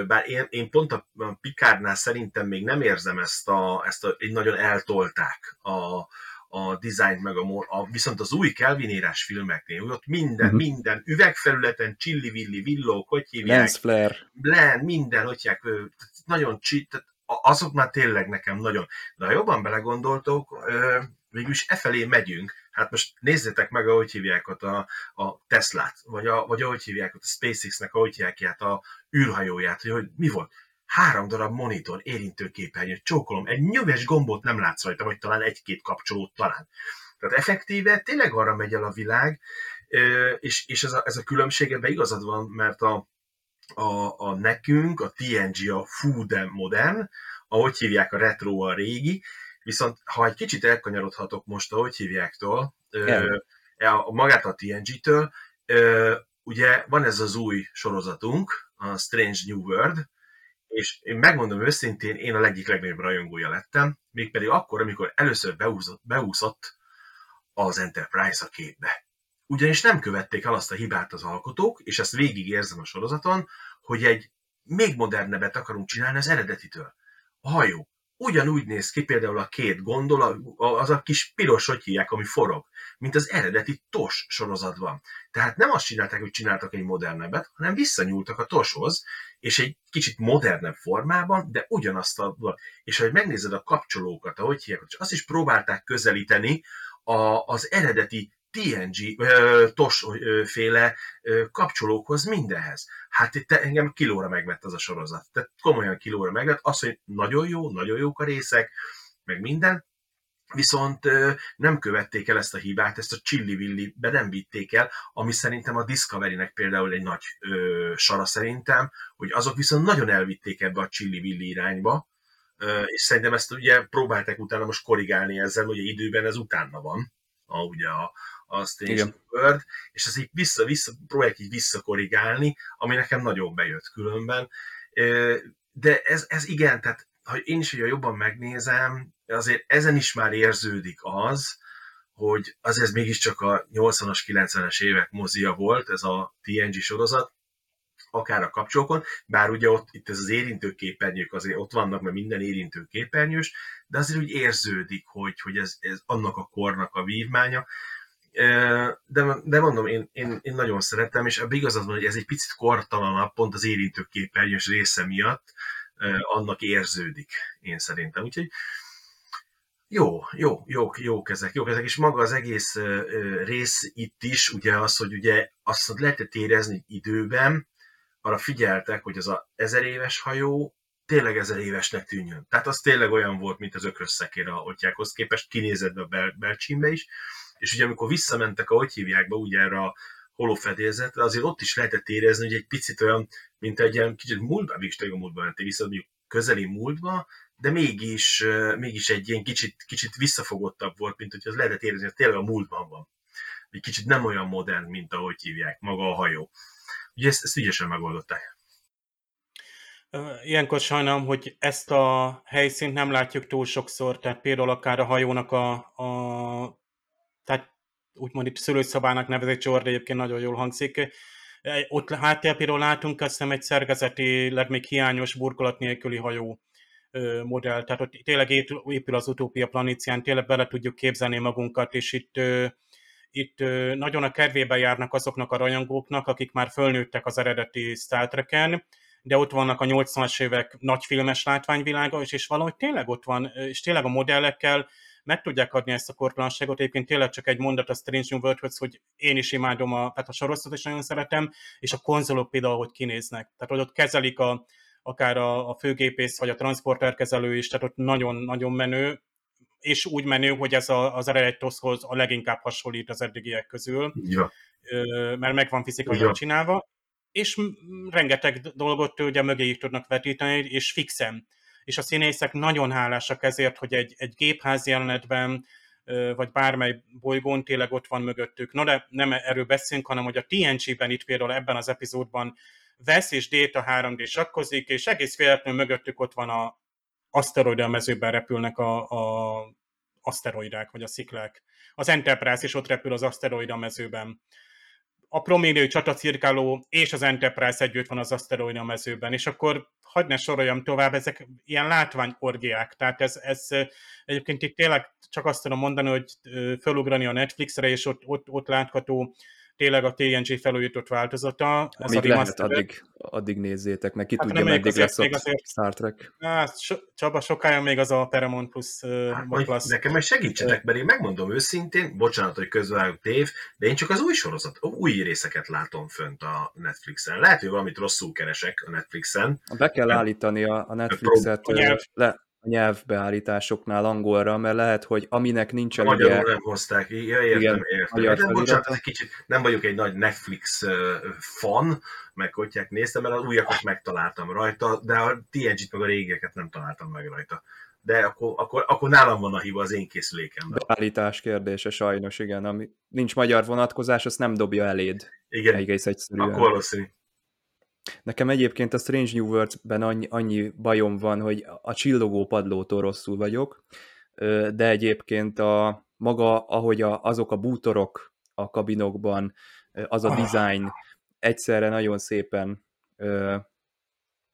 bár én, én pont a Pikárnál szerintem még nem érzem ezt a, ezt a egy nagyon eltolták a, a dizájnt, meg a, a, viszont az új Kelvin írás filmeknél, ott minden, uh-huh. minden, üvegfelületen, csilli-villi, villók, hogy hívják? Lens flare. Blend, minden, hogy hívják, nagyon csit, azok már tényleg nekem nagyon, de ha jobban belegondoltok, végülis e felé megyünk, Hát most nézzétek meg, ahogy hívják ott a, a Teslát, vagy, a, vagy ahogy hívják ott a SpaceX-nek, ahogy hívják át a űrhajóját, hogy, hogy mi volt. Három darab monitor, érintőképernyő, csókolom, egy nyöves gombot nem látsz rajta, vagy talán egy-két kapcsolót talán. Tehát effektíve tényleg arra megy el a világ, és, és ez, a, ez a különbség ebben igazad van, mert a, a, a nekünk, a TNG a fú de modern, ahogy hívják a retro a régi, Viszont ha egy kicsit elkanyarodhatok most, ahogy hívjáktól, a, magát a TNG-től, ugye van ez az új sorozatunk, a Strange New World, és én megmondom őszintén, én a egyik legnagyobb rajongója lettem, mégpedig akkor, amikor először beúszott, beúszott az Enterprise a képbe. Ugyanis nem követték el azt a hibát az alkotók, és ezt végig érzem a sorozaton, hogy egy még modernebbet akarunk csinálni az eredetitől. A hajó, ugyanúgy néz ki például a két gondol, az a kis piros, hogy hívják, ami forog, mint az eredeti TOS sorozatban. Tehát nem azt csinálták, hogy csináltak egy modernebbet, hanem visszanyúltak a TOShoz, és egy kicsit modernebb formában, de ugyanazt a... És ahogy megnézed a kapcsolókat, ahogy hívják, azt is próbálták közelíteni a, az eredeti TNG, TOS féle kapcsolókhoz, mindenhez. Hát itt engem kilóra megvett az a sorozat. Tehát komolyan kilóra megvett. Az, hogy nagyon jó, nagyon jók a részek, meg minden, viszont nem követték el ezt a hibát, ezt a csillivilli be nem vitték el, ami szerintem a Discovery-nek például egy nagy ö, sara szerintem, hogy azok viszont nagyon elvitték ebbe a csillivilli irányba, ö, és szerintem ezt ugye próbálták utána most korrigálni ezzel, hogy időben ez utána van, a, ugye a, a Strange World, és ezt így vissza-vissza, próbálják így visszakorrigálni, ami nekem nagyon bejött különben. De ez, ez igen, tehát ha én is ugye jobban megnézem, azért ezen is már érződik az, hogy az ez mégiscsak a 80-as, 90-es évek mozia volt, ez a TNG sorozat, akár a kapcsolókon, bár ugye ott itt ez az érintőképernyők azért ott vannak, mert minden érintőképernyős, de azért úgy érződik, hogy, hogy ez, ez annak a kornak a vívmánya. De, de mondom, én, én, én nagyon szeretem, és ebben igazad van, hogy ez egy picit kortalanabb, pont az érintőképernyős része miatt annak érződik, én szerintem. Úgyhogy jó, jó, jó, jók ezek, jók ezek, és maga az egész rész itt is, ugye az, hogy ugye azt lehetett érezni időben, arra figyeltek, hogy az a ezer éves hajó tényleg ezer évesnek tűnjön. Tehát az tényleg olyan volt, mint az ökrös szekér a otyákhoz képest, kinézett a bel- belcsimbe is, és ugye amikor visszamentek, ahogy hívják be, ugye erre a holofedélzetre, azért ott is lehetett érezni, hogy egy picit olyan, mint egy ilyen kicsit múltba, mégis tényleg a múltba mentél vissza, mondjuk közeli múltba, de mégis, mégis egy ilyen kicsit, kicsit visszafogottabb volt, mint hogy az lehetett érezni, hogy tényleg a múltban van. Egy kicsit nem olyan modern, mint ahogy hívják, maga a hajó. Ugye ezt, ezt ügyesen megoldották. Ilyenkor sajnálom, hogy ezt a helyszínt nem látjuk túl sokszor, tehát például akár a hajónak a, a tehát úgymond itt szülőszobának nevezett csor, de egyébként nagyon jól hangzik. Ott háttérpéről látunk azt hiszem egy szerkezetileg még hiányos burkolat nélküli hajó modell, tehát ott tényleg épül az utópia planícián, tényleg bele tudjuk képzelni magunkat, és itt itt nagyon a kedvébe járnak azoknak a rajongóknak, akik már fölnőttek az eredeti Star Trek-en, de ott vannak a 80-as évek nagyfilmes látványvilága, és, és valahogy tényleg ott van, és tényleg a modellekkel meg tudják adni ezt a kortalanságot. Egyébként tényleg csak egy mondat a Strange New world hogy én is imádom, a, tehát a sorozatot is nagyon szeretem, és a konzolok például, hogy kinéznek. Tehát, hogy ott kezelik a, akár a, a főgépész, vagy a transporterkezelő is, tehát ott nagyon-nagyon menő, és úgy menő, hogy ez a, az eredetoshoz a leginkább hasonlít az eddigiek közül, ja. mert meg van fizikailag ja. csinálva, és rengeteg dolgot ugye mögé tudnak vetíteni, és fixen. És a színészek nagyon hálásak ezért, hogy egy, egy gépház jelenetben, vagy bármely bolygón tényleg ott van mögöttük. No, de nem erről beszélünk, hanem hogy a TNG-ben itt például ebben az epizódban Vesz és Data 3D sakkozik, és egész véletlenül mögöttük ott van a, aszteroida mezőben repülnek a, a aszteroidák, vagy a sziklák. Az Enterprise is ott repül az aszteroida mezőben. A Proméniai csatacirkáló és az Enterprise együtt van az aszteroida mezőben, és akkor hagyd ne soroljam tovább, ezek ilyen látványorgiák, tehát ez, ez egyébként itt tényleg csak azt tudom mondani, hogy fölugrani a Netflixre, és ott, ott, ott látható tényleg a TNG felújított változata. Ez Amíg a lehet, addig, addig nézzétek meg, ki hát tudja, meddig lesz a azért, Star Trek. Hát, so, Csaba, sokáig még az a Paramount Plus hát, plusz. Nekem meg segítsenek, mert én megmondom őszintén, bocsánat, hogy közvágok tév, de én csak az új sorozat, új részeket látom fönt a Netflixen. Lehet, hogy valamit rosszul keresek a Netflixen. Be kell állítani a, a Netflixet, le, a nyelvbeállításoknál angolra, mert lehet, hogy aminek nincsen... A magyarul ugye, nem hozták, ja, értem, igen, értem. De bocsánat, egy kicsit, nem vagyok egy nagy Netflix fan, meg kotyák néztem, mert az újakat megtaláltam rajta, de a TNG-t meg a régieket nem találtam meg rajta. De akkor, akkor, akkor nálam van a hiba az én készülékemben. Beállítás kérdése sajnos, igen. Ami nincs magyar vonatkozás, azt nem dobja eléd. Igen, egész egyszerűen. akkor valószínű. Nekem egyébként a Strange New Worlds-ben annyi, annyi bajom van, hogy a csillogó padlótól rosszul vagyok, de egyébként a maga, ahogy a, azok a bútorok a kabinokban, az a ah. design egyszerre nagyon szépen ö,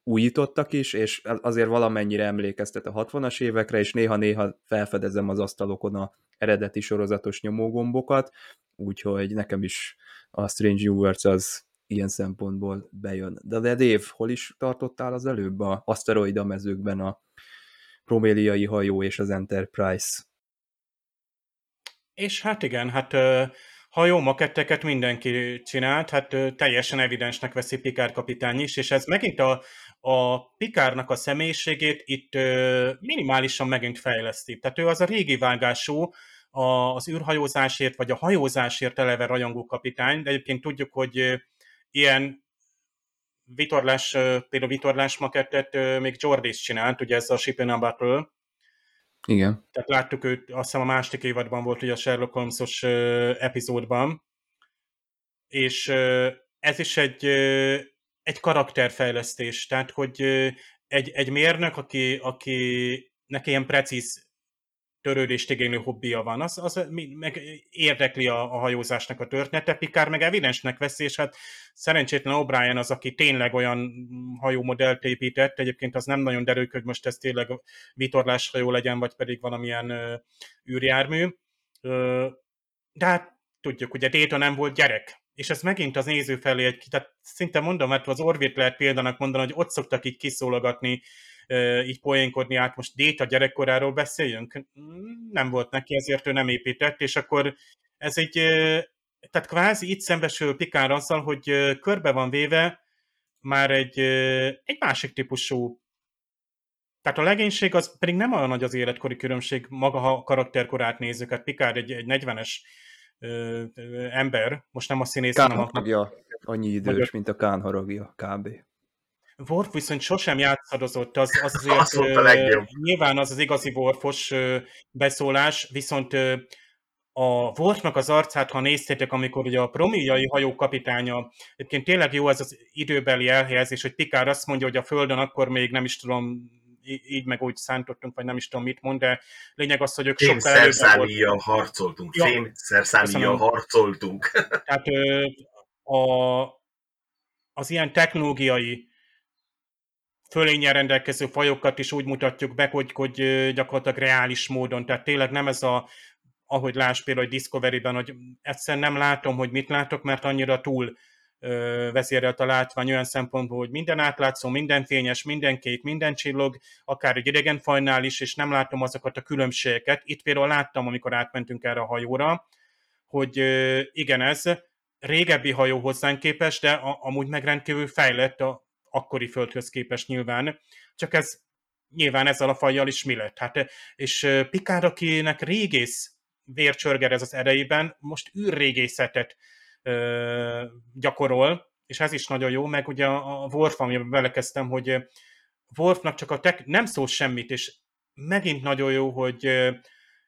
újítottak is, és azért valamennyire emlékeztet a 60-as évekre, és néha-néha felfedezem az asztalokon a eredeti sorozatos nyomógombokat, úgyhogy nekem is a Strange New Worlds az ilyen szempontból bejön. De, de Dave, hol is tartottál az előbb a aszteroida mezőkben a proméliai hajó és az Enterprise? És hát igen, hát hajó maketteket mindenki csinált, hát teljesen evidensnek veszi Pikár kapitány is, és ez megint a, a Pikárnak a személyiségét itt minimálisan megint fejleszti. Tehát ő az a régi vágású, az űrhajózásért, vagy a hajózásért eleve rajongó kapitány, de egyébként tudjuk, hogy ilyen vitorlás, például vitorlás makettet még Jordi is csinált, ugye ez a Ship in a Battle. Igen. Tehát láttuk őt, azt hiszem a második évadban volt ugye a Sherlock Holmes-os epizódban. És ez is egy, egy karakterfejlesztés, tehát hogy egy, egy mérnök, aki, aki neki ilyen precíz törődést igénylő hobbija van, az, az meg érdekli a, a hajózásnak a története, Pikár meg evidensnek veszi, és hát szerencsétlen O'Brien az, aki tényleg olyan hajómodellt épített, egyébként az nem nagyon derül, hogy most ez tényleg vitorláshajó legyen, vagy pedig valamilyen ö, űrjármű, ö, de hát tudjuk, ugye Data nem volt gyerek, és ez megint az néző felé egy, tehát szinte mondom, mert az Orvét lehet példának mondani, hogy ott szoktak így kiszólogatni így poénkodni át, most Déta gyerekkoráról beszéljünk? Nem volt neki, ezért ő nem épített, és akkor ez egy, tehát kvázi itt szembesül Pikár azzal, hogy körbe van véve már egy, egy másik típusú tehát a legénység az pedig nem olyan nagy az életkori különbség, maga ha a karakterkorát nézzük, hát Pikár egy, egy 40-es ö, ö, ember, most nem a színész, hanem a... annyi idős, magyar... mint a Kán haragja, kb. Worf viszont sosem játszadozott, az, az azért az ö, nyilván az az igazi Worfos beszólás, viszont a Worfnak az arcát, ha néztétek, amikor ugye a promiai hajó kapitánya, egyébként tényleg jó ez az időbeli elhelyezés, hogy Pikár azt mondja, hogy a Földön akkor még nem is tudom, így meg úgy szántottunk, vagy nem is tudom mit mond, de lényeg az, hogy ők Fém sokkal előbb harcoltunk. Ja. Fém harcoltunk. Tehát a, az ilyen technológiai fölényen rendelkező fajokat is úgy mutatjuk be, hogy, hogy gyakorlatilag reális módon, tehát tényleg nem ez a, ahogy láss például Discovery-ben, hogy egyszerűen nem látom, hogy mit látok, mert annyira túl vezérelt a látvány olyan szempontból, hogy minden átlátszó, minden fényes, minden kék, minden csillog, akár egy idegenfajnál is, és nem látom azokat a különbségeket. Itt például láttam, amikor átmentünk erre a hajóra, hogy igen, ez régebbi hajó hozzánk képest, de a, amúgy meg rendkívül fejlett a, akkori földhöz képest nyilván, csak ez nyilván ezzel a fajjal is mi lett. Hát, és Pikár, akinek régész vércsörger ez az erejében, most űrrégészetet ö, gyakorol, és ez is nagyon jó, meg ugye a Worf, amiben belekezdtem, hogy Worfnak csak a tek nem szól semmit, és megint nagyon jó, hogy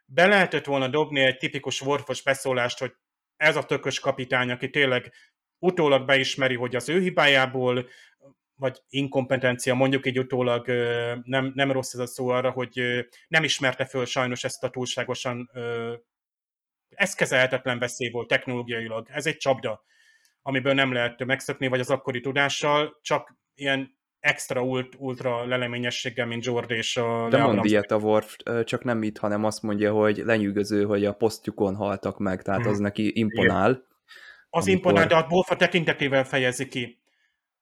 be lehetett volna dobni egy tipikus Worfos beszólást, hogy ez a tökös kapitány, aki tényleg utólag beismeri, hogy az ő hibájából vagy inkompetencia, mondjuk így utólag nem, nem rossz ez a szó arra, hogy nem ismerte föl sajnos ezt a túlságosan ez kezelhetetlen veszély volt technológiailag. Ez egy csapda, amiből nem lehet megszökni, vagy az akkori tudással, csak ilyen extra ult, ultra leleményességgel, mint George és a De mond ilyet a Worf, csak nem itt, hanem azt mondja, hogy lenyűgöző, hogy a posztjukon haltak meg, tehát hmm. az neki imponál. Igen. Az amikor... imponál, de a Wolf a tekintetével fejezi ki.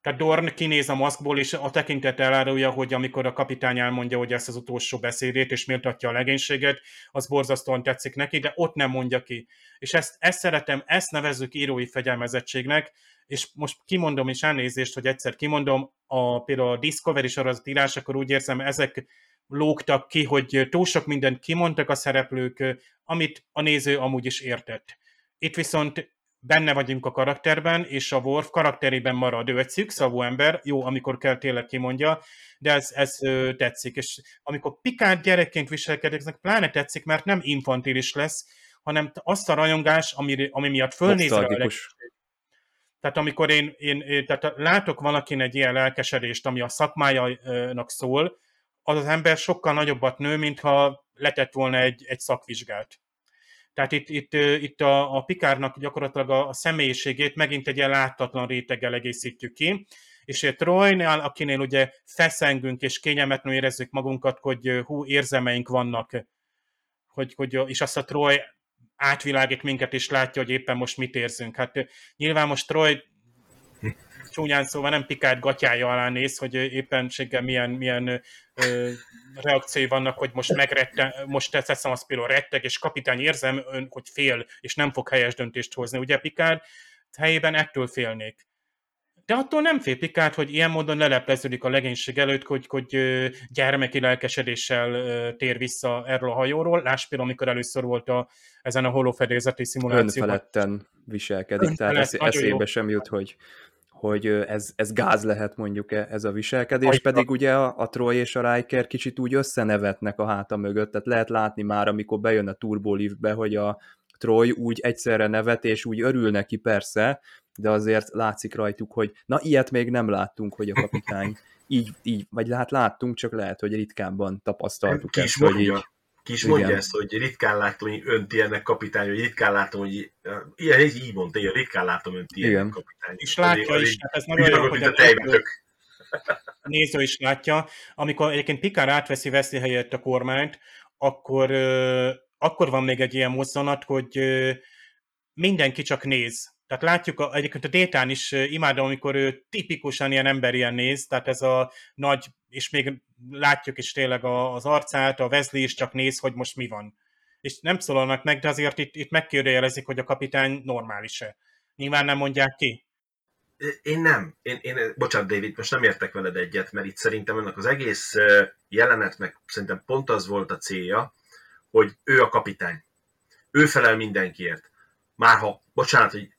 Tehát Dorn kinéz a maszkból, és a tekintet elárulja, hogy amikor a kapitány elmondja, hogy ezt az utolsó beszédét, és méltatja a legénységet, az borzasztóan tetszik neki, de ott nem mondja ki. És ezt, ezt szeretem, ezt nevezzük írói fegyelmezettségnek, és most kimondom is elnézést, hogy egyszer kimondom, a, például a Discovery sorozat írás, akkor úgy érzem, ezek lógtak ki, hogy túl sok mindent kimondtak a szereplők, amit a néző amúgy is értett. Itt viszont benne vagyunk a karakterben, és a Worf karakterében marad. Ő egy szűkszavú ember, jó, amikor kell tényleg kimondja, de ez, ez ö, tetszik. És amikor Picard gyerekként viselkedik, ezek pláne tetszik, mert nem infantilis lesz, hanem azt a rajongás, ami, ami miatt fölnéz rá a tehát amikor én, én, én tehát látok valakin egy ilyen lelkesedést, ami a szakmájának szól, az az ember sokkal nagyobbat nő, mintha letett volna egy, egy szakvizsgát. Tehát itt, itt, itt a, a Pikárnak gyakorlatilag a, a személyiségét megint egy ilyen láttatlan réteggel egészítjük ki, és egy Troynál, akinél ugye feszengünk és kényelmetlenül érezzük magunkat, hogy hú, érzemeink vannak, hogy, hogy, és azt a Troy átvilágít minket, és látja, hogy éppen most mit érzünk. Hát nyilván most Troy csúnyán szóval nem Picard gatyája alá néz, hogy éppenséggel milyen, milyen ö, reakciói vannak, hogy most megrette, most teszem azt például retteg, és kapitány érzem, ön, hogy fél, és nem fog helyes döntést hozni. Ugye Picard helyében ettől félnék. De attól nem fél Picard, hogy ilyen módon lelepleződik a legénység előtt, hogy, hogy gyermeki lelkesedéssel tér vissza erről a hajóról. Láss például, amikor először volt a, ezen a holofedélzeti szimulációban. Önfeletten viselkedik, Önfelett, tehát esz, eszébe jó. sem jut, hogy hogy ez, ez gáz lehet mondjuk e, ez a viselkedés, Ajta. pedig ugye a, a Troy és a Riker kicsit úgy összenevetnek a háta mögött, tehát lehet látni már, amikor bejön a turboliftbe, hogy a Troy úgy egyszerre nevet, és úgy örül neki persze, de azért látszik rajtuk, hogy na ilyet még nem láttunk, hogy a kapitány így, így vagy hát láttunk, csak lehet, hogy ritkábban tapasztaltuk ezt, hogy így ki is mondja Igen. ezt, hogy ritkán látom, hogy önt ilyennek kapitány, vagy ritkán látom, hogy ilyen, így mondta, hogy ritkán látom önt ilyennek kapitány. És látja is, ez nagyon jó, hogy a, a néző is látja. Amikor egyébként Pikár átveszi veszi helyett a kormányt, akkor, akkor van még egy ilyen mozzanat, hogy mindenki csak néz. Tehát látjuk, a, egyébként a Détán is imádom, amikor ő tipikusan ilyen emberien néz, tehát ez a nagy, és még látjuk is tényleg az arcát, a Wesley is csak néz, hogy most mi van. És nem szólalnak meg, de azért itt, itt megkérdőjelezik, hogy a kapitány normális-e. Nyilván nem mondják ki. Én nem. Én, én, bocsánat, David, most nem értek veled egyet, mert itt szerintem ennek az egész jelenetnek szerintem pont az volt a célja, hogy ő a kapitány. Ő felel mindenkiért. Már ha, bocsánat, hogy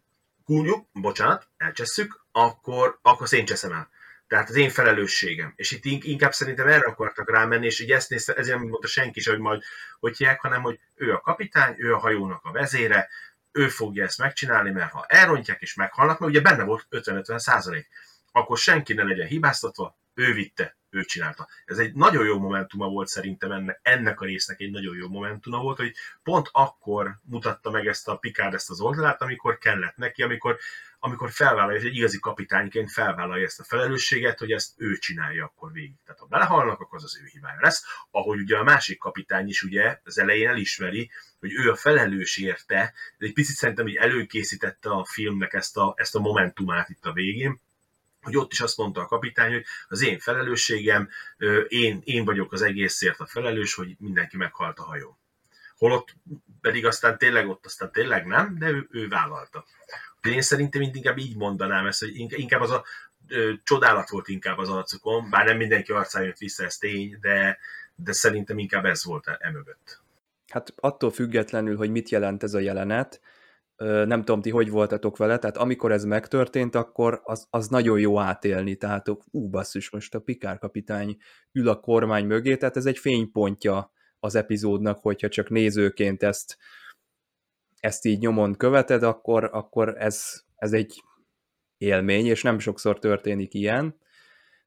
kúnyuk, bocsánat, elcsesszük, akkor, akkor én cseszem el. Tehát az én felelősségem. És itt inkább szerintem erre akartak rámenni, és így ezt nézte, ezért nem mondta senki sem, hogy majd hogy hívják, hanem hogy ő a kapitány, ő a hajónak a vezére, ő fogja ezt megcsinálni, mert ha elrontják és meghalnak, mert ugye benne volt 50-50 százalék, akkor senki ne legyen hibáztatva, ő vitte, ő csinálta. Ez egy nagyon jó momentuma volt szerintem ennek, ennek a résznek egy nagyon jó momentuma volt, hogy pont akkor mutatta meg ezt a Picard ezt az oldalát, amikor kellett neki, amikor, amikor felvállalja, egy igazi kapitányként felvállalja ezt a felelősséget, hogy ezt ő csinálja akkor végig. Tehát ha belehalnak, akkor az az ő hibája lesz. Ahogy ugye a másik kapitány is ugye az elején elismeri, hogy ő a felelős érte, de egy picit szerintem hogy előkészítette a filmnek ezt a, ezt a momentumát itt a végén, hogy ott is azt mondta a kapitány, hogy az én felelősségem, én, én vagyok az egészért a felelős, hogy mindenki meghalt a hajó. Holott pedig aztán tényleg ott aztán tényleg nem, de ő, ő vállalta. De én szerintem inkább így mondanám ezt, hogy inkább az a ö, csodálat volt inkább az arcukon, bár nem mindenki arcán jött vissza, ez tény, de, de szerintem inkább ez volt emögött. Hát attól függetlenül, hogy mit jelent ez a jelenet, nem tudom, ti hogy voltatok vele, tehát amikor ez megtörtént, akkor az, az nagyon jó átélni, tehát ú, basszus, most a Pikár kapitány ül a kormány mögé, tehát ez egy fénypontja az epizódnak, hogyha csak nézőként ezt, ezt így nyomon követed, akkor, akkor ez, ez egy élmény, és nem sokszor történik ilyen.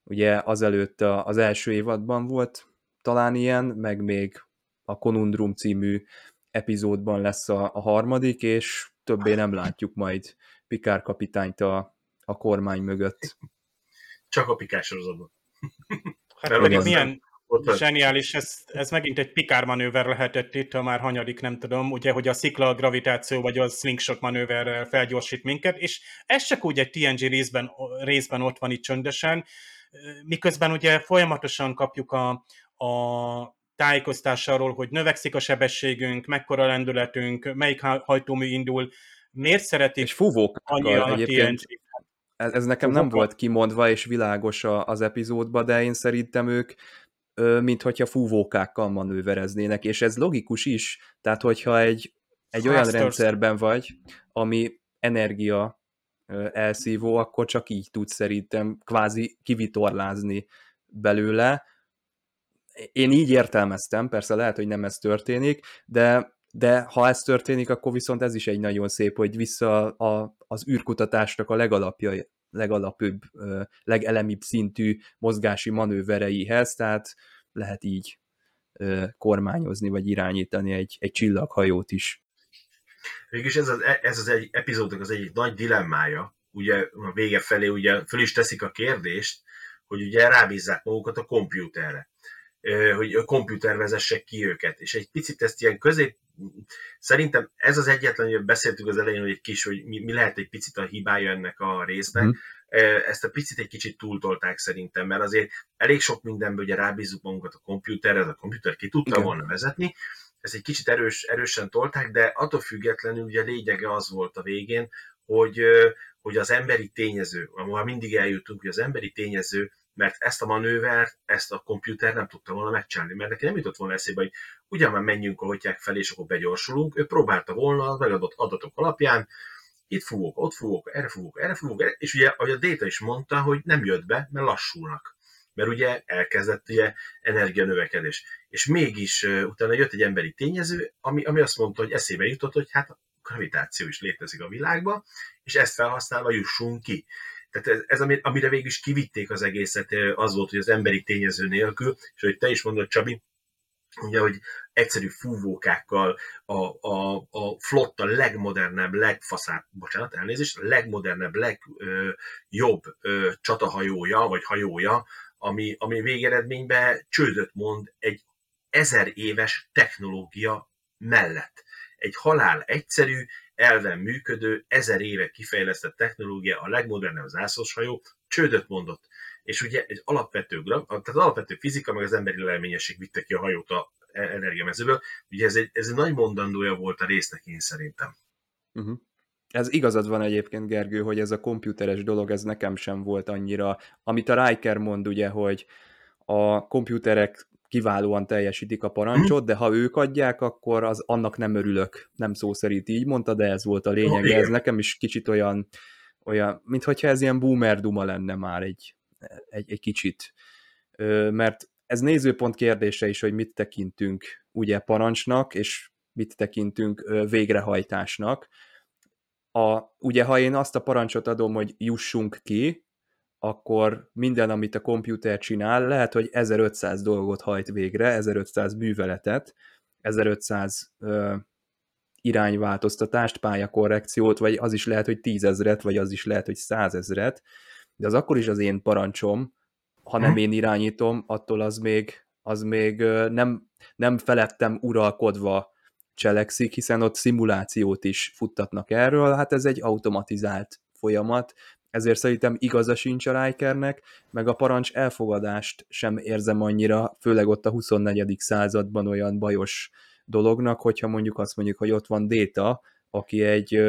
Ugye azelőtt az első évadban volt talán ilyen, meg még a Konundrum című epizódban lesz a, a harmadik, és többé nem látjuk majd Pikár kapitányt a, a kormány mögött. Csak a Pikár sorozatban. Hát pedig milyen zseniális, ez, ez megint egy Pikár manőver lehetett itt, a már hanyadik, nem tudom, ugye, hogy a szikla gravitáció vagy a slingshot manőverrel felgyorsít minket, és ez csak úgy egy TNG részben, részben ott van itt csöndesen, miközben ugye folyamatosan kapjuk a, a tájékoztás arról, hogy növekszik a sebességünk, mekkora lendületünk, melyik hajtómű indul, miért szeretik és fúvókkal egyébként. Ez, ez nekem fúvókkal. nem volt kimondva és világos az epizódban, de én szerintem ők mint hogyha fúvókákkal manővereznének, és ez logikus is, tehát hogyha egy, egy olyan rendszerben vagy, ami energia elszívó, akkor csak így tudsz szerintem kvázi kivitorlázni belőle, én így értelmeztem, persze lehet, hogy nem ez történik, de, de ha ez történik, akkor viszont ez is egy nagyon szép, hogy vissza a, az űrkutatásnak a legalapja, legalapőbb, legelemibb szintű mozgási manővereihez, tehát lehet így kormányozni, vagy irányítani egy, egy csillaghajót is. Végülis ez az, ez az egy epizódnak az egyik nagy dilemmája, ugye a vége felé ugye föl is teszik a kérdést, hogy ugye rábízzák magukat a kompjúterre hogy a komputer vezesse ki őket. És egy picit ezt ilyen közép, szerintem ez az egyetlen, hogy beszéltük az elején, hogy egy kis, hogy mi, mi lehet egy picit a hibája ennek a résznek, mm. ezt a picit egy kicsit túltolták szerintem, mert azért elég sok mindenből ugye rábízzuk magunkat a komputerre, a komputer ki tudta Igen. volna vezetni, ezt egy kicsit erős, erősen tolták, de attól függetlenül ugye a lényege az volt a végén, hogy, hogy az emberi tényező, ahol mindig eljutunk, hogy az emberi tényező mert ezt a manővert, ezt a komputer nem tudta volna megcsinálni, mert neki nem jutott volna eszébe, hogy ugyan már menjünk a hotyák felé, és akkor begyorsulunk, ő próbálta volna az megadott adatok alapján, itt fúvok, ott fúvok, erre fúvok, erre fúvok, és ugye, ahogy a Data is mondta, hogy nem jött be, mert lassulnak. Mert ugye elkezdett ugye növekedés. És mégis uh, utána jött egy emberi tényező, ami, ami azt mondta, hogy eszébe jutott, hogy hát a gravitáció is létezik a világban, és ezt felhasználva jussunk ki. Tehát ez, ez amire végül is kivitték az egészet, az volt, hogy az emberi tényező nélkül, és hogy te is mondod, Csabi, ugye, hogy egyszerű fúvókákkal a, a, a flotta legmodernebb, legfaszább, bocsánat, elnézést, legmodernebb, legjobb csatahajója, vagy hajója, ami, ami végeredményben csődöt mond egy ezer éves technológia mellett. Egy halál egyszerű, elven működő, ezer éve kifejlesztett technológia, a legmodernebb zászlóshajó, csődöt mondott. És ugye egy alapvető, tehát alapvető fizika, meg az emberi lelményesség vitte ki a hajót a energiamezőből. Ugye ez egy, ez egy nagy mondandója volt a résznek én szerintem. Uh-huh. Ez igazad van egyébként, Gergő, hogy ez a komputeres dolog, ez nekem sem volt annyira. Amit a Riker mond, ugye, hogy a komputerek kiválóan teljesítik a parancsot, de ha ők adják, akkor az annak nem örülök. Nem szó szerint így mondta, de ez volt a lényeg. Oh, ez nekem is kicsit olyan, olyan mintha ez ilyen boomer duma lenne már egy, egy, egy kicsit. Mert ez nézőpont kérdése is, hogy mit tekintünk ugye parancsnak, és mit tekintünk végrehajtásnak. A, ugye, ha én azt a parancsot adom, hogy jussunk ki, akkor minden, amit a komputer csinál, lehet, hogy 1500 dolgot hajt végre, 1500 műveletet, 1500 ö, irányváltoztatást, pályakorrekciót, vagy az is lehet, hogy tízezret, vagy az is lehet, hogy százezret, de az akkor is az én parancsom, ha nem én irányítom, attól az még, az még nem, nem felettem uralkodva cselekszik, hiszen ott szimulációt is futtatnak erről, hát ez egy automatizált folyamat, ezért szerintem igaza sincs a Rikernek, meg a parancs elfogadást sem érzem annyira, főleg ott a 24. században olyan bajos dolognak, hogyha mondjuk azt mondjuk, hogy ott van Déta, aki egy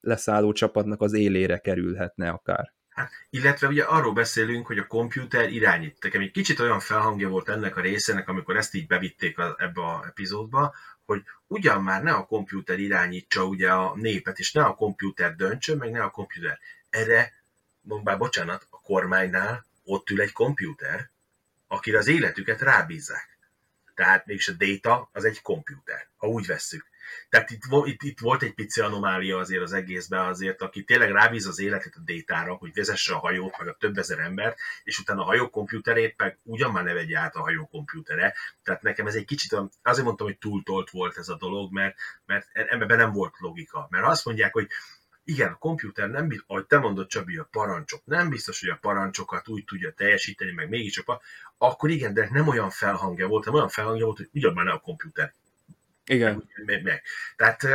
leszálló csapatnak az élére kerülhetne akár. Hát, illetve ugye arról beszélünk, hogy a komputer irányít. Nekem egy kicsit olyan felhangja volt ennek a részének, amikor ezt így bevitték a, ebbe a epizódba, hogy ugyan már ne a komputer irányítsa ugye a népet, és ne a komputer döntsön, meg ne a komputer. Erre, bár bocsánat, a kormánynál ott ül egy komputer, akire az életüket rábízzák. Tehát mégis a data az egy komputer, ha úgy vesszük. Tehát itt, itt, itt volt egy pici anomália azért az egészben azért, aki tényleg rábíz az életet a détára, hogy vezesse a hajót, meg a több ezer embert, és utána a hajó komputerét meg ugyan már ne vegye át a hajó komputere. Tehát nekem ez egy kicsit, azért mondtam, hogy túltolt volt ez a dolog, mert, mert ebben nem volt logika. Mert azt mondják, hogy igen, a komputer nem, ahogy te mondod Csabi, a parancsok, nem biztos, hogy a parancsokat úgy tudja teljesíteni, meg mégiscsak, akkor igen, de nem olyan felhangja volt, hanem olyan felhangja volt, hogy ugyan már ne a komputer igen. Meg, meg. Tehát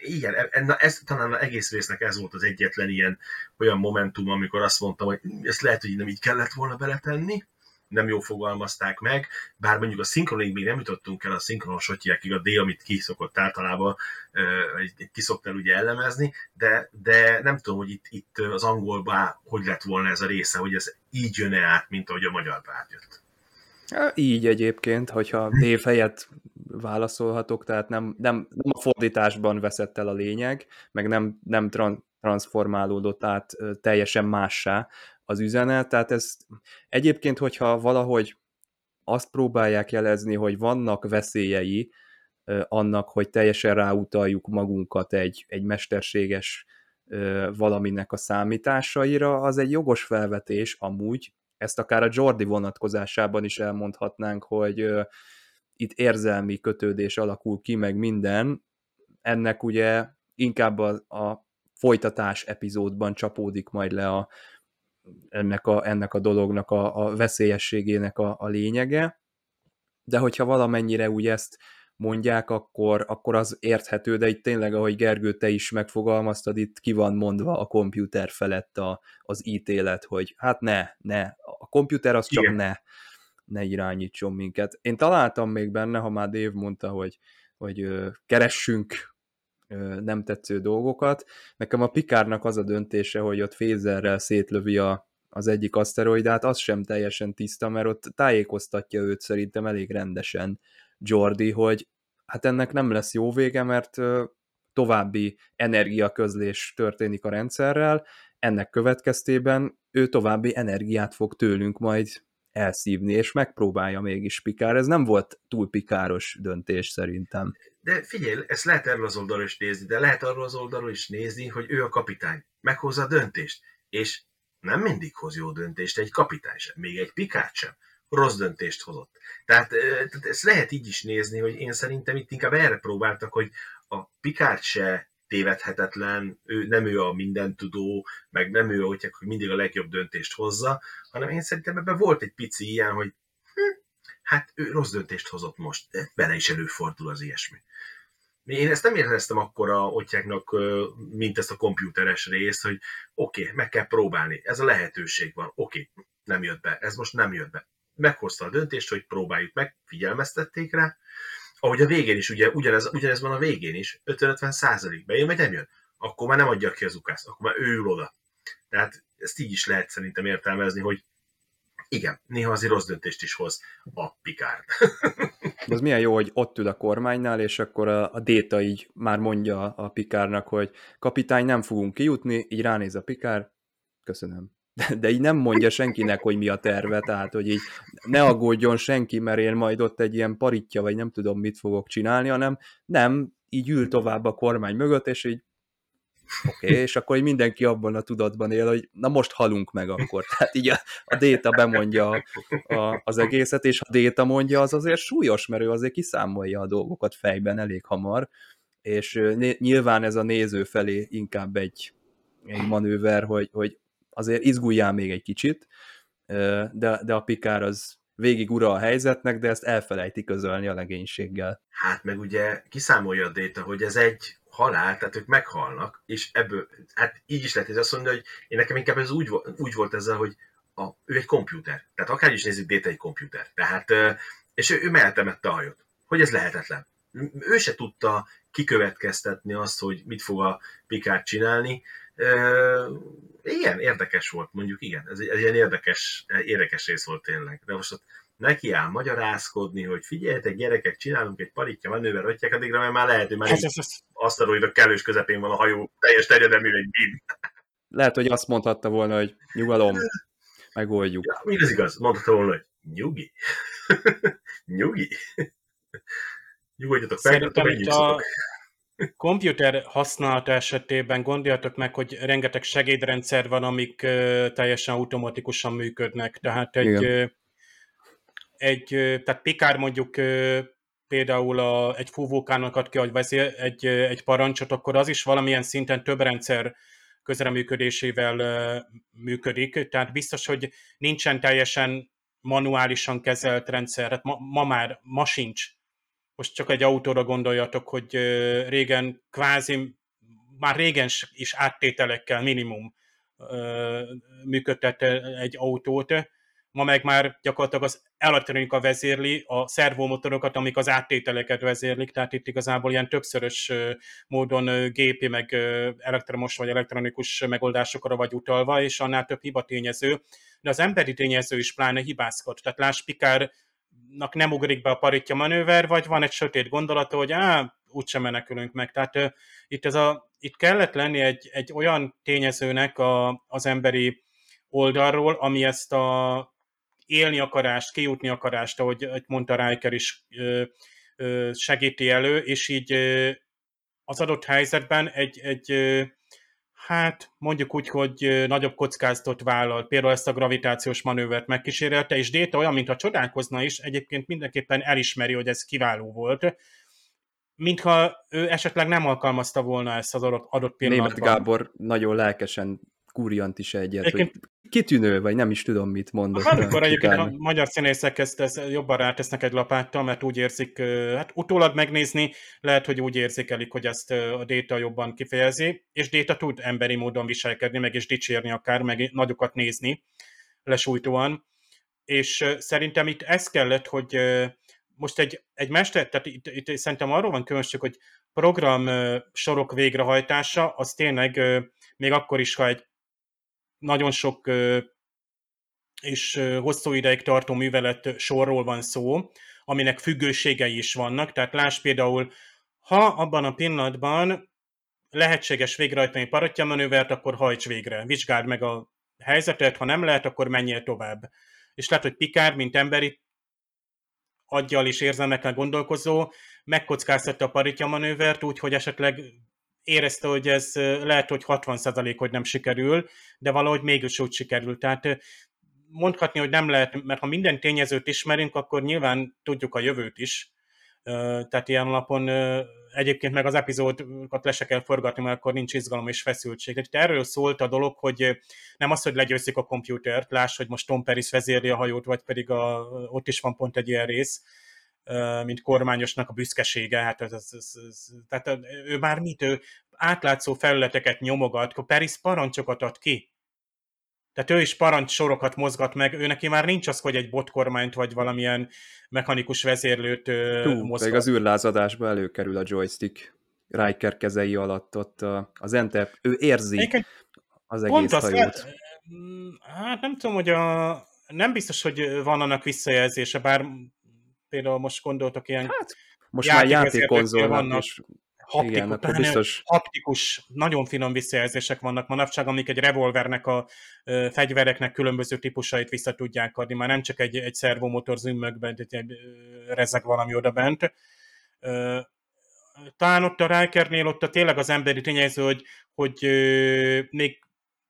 igen, e, ez talán az egész résznek ez volt az egyetlen ilyen olyan momentum, amikor azt mondtam, hogy ezt lehet, hogy nem így kellett volna beletenni, nem jó fogalmazták meg, bár mondjuk a szinkronig még nem jutottunk el a szinkronos sotyákig, a D, amit kiszokott általában, kiszoktál ugye elemezni, de, de nem tudom, hogy itt, itt az angolban hogy lett volna ez a része, hogy ez így jön-e át, mint ahogy a magyarba átjött. Így egyébként, hogyha név helyett válaszolhatok, tehát nem, nem, nem a fordításban veszett el a lényeg, meg nem, nem tran, transformálódott át teljesen mássá az üzenet, tehát ez egyébként, hogyha valahogy azt próbálják jelezni, hogy vannak veszélyei annak, hogy teljesen ráutaljuk magunkat egy, egy mesterséges valaminek a számításaira, az egy jogos felvetés. Amúgy, ezt akár a Jordi vonatkozásában is elmondhatnánk, hogy itt érzelmi kötődés alakul ki, meg minden, ennek ugye inkább a, a folytatás epizódban csapódik majd le a, ennek, a, ennek a dolognak a, a veszélyességének a, a lényege, de hogyha valamennyire úgy ezt mondják, akkor, akkor az érthető, de itt tényleg, ahogy Gergő, te is megfogalmaztad, itt ki van mondva a komputer felett a, az ítélet, hogy hát ne, ne, a komputer az csak Igen. ne, ne irányítson minket. Én találtam még benne, ha már Dave mondta, hogy, hogy keressünk nem tetsző dolgokat. Nekem a Pikárnak az a döntése, hogy ott fézerrel szétlövi a, az egyik aszteroidát, az sem teljesen tiszta, mert ott tájékoztatja őt szerintem elég rendesen Jordi, hogy hát ennek nem lesz jó vége, mert további energiaközlés történik a rendszerrel, ennek következtében ő további energiát fog tőlünk majd elszívni, és megpróbálja mégis Pikár. Ez nem volt túl pikáros döntés szerintem. De figyelj, ezt lehet erről az oldalról is nézni, de lehet arról az oldalról is nézni, hogy ő a kapitány, meghozza a döntést, és nem mindig hoz jó döntést egy kapitány sem, még egy pikát sem. Rossz döntést hozott. Tehát, tehát ezt lehet így is nézni, hogy én szerintem itt inkább erre próbáltak, hogy a Picard se tévedhetetlen, ő, nem ő a mindentudó, meg nem ő, hogy mindig a legjobb döntést hozza, hanem én szerintem ebben volt egy pici ilyen, hogy hát ő rossz döntést hozott most, vele is előfordul az ilyesmi. Én ezt nem éreztem akkor a otyáknak, mint ezt a komputeres részt, hogy oké, okay, meg kell próbálni, ez a lehetőség van, oké, okay, nem jött be, ez most nem jött be. Meghozta a döntést, hogy próbáljuk meg, figyelmeztették rá, ahogy a végén is, ugye ugyanez, ugyanez van a végén is, 50-50 százalék, bejön vagy nem jön, akkor már nem adja ki az ukászt, akkor már ő ül oda. Tehát ezt így is lehet szerintem értelmezni, hogy igen, néha azért rossz döntést is hoz a Picard. De az milyen jó, hogy ott ül a kormánynál, és akkor a, a Déta így már mondja a Pikárnak, hogy kapitány, nem fogunk kijutni, így ránéz a Pikár, köszönöm. De, de így nem mondja senkinek, hogy mi a terve, tehát hogy így ne aggódjon senki, mert én majd ott egy ilyen paritja, vagy nem tudom mit fogok csinálni, hanem nem, így ül tovább a kormány mögött, és így Okay, és akkor mindenki abban a tudatban él, hogy na most halunk meg akkor. Tehát így a, a Déta bemondja a, a, az egészet, és a Déta mondja, az azért súlyos, mert ő azért kiszámolja a dolgokat fejben elég hamar, és nyilván ez a néző felé inkább egy, egy manőver, hogy, hogy azért izguljál még egy kicsit, de, de a Pikár az végig ura a helyzetnek, de ezt elfelejti közölni a legénységgel. Hát meg ugye kiszámolja a Déta, hogy ez egy halál, tehát ők meghalnak, és ebből, hát így is lehet ez azt mondani, hogy én nekem inkább ez úgy, úgy volt ezzel, hogy a, ő egy komputer. Tehát akár is nézzük, Déta egy komputer. Tehát, és ő, ő mellettemette a hajót. Hogy ez lehetetlen. Ő se tudta kikövetkeztetni azt, hogy mit fog a Picard csinálni. Igen, érdekes volt, mondjuk igen. Ez egy, egy ilyen érdekes, érdekes rész volt tényleg. De most ott neki áll magyarázkodni, hogy figyeljetek gyerekek, csinálunk egy paritja manőver, öttyek, addigra mert már lehet, hogy már ez, ez, a kellős közepén van a hajó, teljes terjedelmű egy bín. Lehet, hogy azt mondhatta volna, hogy nyugalom, megoldjuk. Ja, mindez igaz, mondhatta volna, hogy nyugi. nyugi. Nyugodjatok meg, Szerintem a komputer használata esetében gondoljatok meg, hogy rengeteg segédrendszer van, amik teljesen automatikusan működnek. Tehát egy, Igen egy, tehát Pikár mondjuk például a, egy fúvókának ad ki, vagy vezér egy, egy parancsot, akkor az is valamilyen szinten több rendszer közreműködésével működik, tehát biztos, hogy nincsen teljesen manuálisan kezelt rendszer, hát ma, ma már, ma sincs. Most csak egy autóra gondoljatok, hogy régen kvázi, már régen is áttételekkel minimum működtet egy autót, ma meg már gyakorlatilag az elektronika vezérli a szervomotorokat, amik az áttételeket vezérlik, tehát itt igazából ilyen többszörös módon gépi, meg elektromos vagy elektronikus megoldásokra vagy utalva, és annál több hiba tényező, de az emberi tényező is pláne hibázkod. Tehát láss Pikár nem ugrik be a paritja manőver, vagy van egy sötét gondolata, hogy á, úgysem menekülünk meg. Tehát itt, ez a, itt kellett lenni egy, egy olyan tényezőnek a, az emberi oldalról, ami ezt a élni akarást, kijutni akarást, ahogy, mondta Riker is segíti elő, és így az adott helyzetben egy, egy hát mondjuk úgy, hogy nagyobb kockázatot vállal, például ezt a gravitációs manővert megkísérelte, és Déta olyan, mintha csodálkozna is, egyébként mindenképpen elismeri, hogy ez kiváló volt, mintha ő esetleg nem alkalmazta volna ezt az adott, adott pillanatban. Német Gábor nagyon lelkesen Kurjant is egyet, egyébként, hogy kitűnő, vagy nem is tudom, mit mondott. Amikor egyébként a magyar színészek ezt, ezt jobban rátesznek egy lapáttal, mert úgy érzik, hát utólag megnézni, lehet, hogy úgy érzékelik, hogy ezt a Déta jobban kifejezi, és Déta tud emberi módon viselkedni, meg is dicsérni akár, meg nagyokat nézni lesújtóan, és szerintem itt ez kellett, hogy most egy, egy mester, tehát itt, itt szerintem arról van különbség, hogy program sorok végrehajtása, az tényleg még akkor is, ha egy nagyon sok és hosszú ideig tartó művelet sorról van szó, aminek függőségei is vannak. Tehát láss például, ha abban a pillanatban lehetséges végrehajtani paratja manővert, akkor hajts végre. Vizsgáld meg a helyzetet, ha nem lehet, akkor menjél tovább. És lehet, hogy Pikár, mint emberi aggyal és érzelmekkel gondolkozó, megkockáztatta a paritja manővert, úgyhogy esetleg érezte, hogy ez lehet, hogy 60% hogy nem sikerül, de valahogy mégis úgy sikerül. Tehát mondhatni, hogy nem lehet, mert ha minden tényezőt ismerünk, akkor nyilván tudjuk a jövőt is. Tehát ilyen alapon egyébként meg az epizódokat le se kell forgatni, mert akkor nincs izgalom és feszültség. Tehát erről szólt a dolog, hogy nem az, hogy legyőzik a komputert, láss, hogy most Tom Paris vezérli a hajót, vagy pedig a, ott is van pont egy ilyen rész, mint kormányosnak a büszkesége, hát ez, ez, ez, ez, tehát ő már mit, ő átlátszó felületeket nyomogat, a Paris parancsokat ad ki, tehát ő is parancsorokat mozgat meg, ő neki már nincs az, hogy egy botkormányt vagy valamilyen mechanikus vezérlőt Hú, mozgat. az űrlázadásba előkerül a joystick Riker kezei alatt ott az Enter, ő érzi Egyébként az egész pont hajót. Hát, hát nem tudom, hogy a, nem biztos, hogy van annak visszajelzése, bár például most gondoltok ilyen hát, most már játékkonzolnak is haptikus, Igen, akkor biztos... haptikus, nagyon finom visszajelzések vannak manapság, amik egy revolvernek a ö, fegyvereknek különböző típusait vissza tudják adni. Már nem csak egy, egy szervomotor zümmögben, egy, egy rezeg valami oda bent. Ö, talán ott a Rikernél ott a tényleg az emberi tényező, hogy, hogy ö, még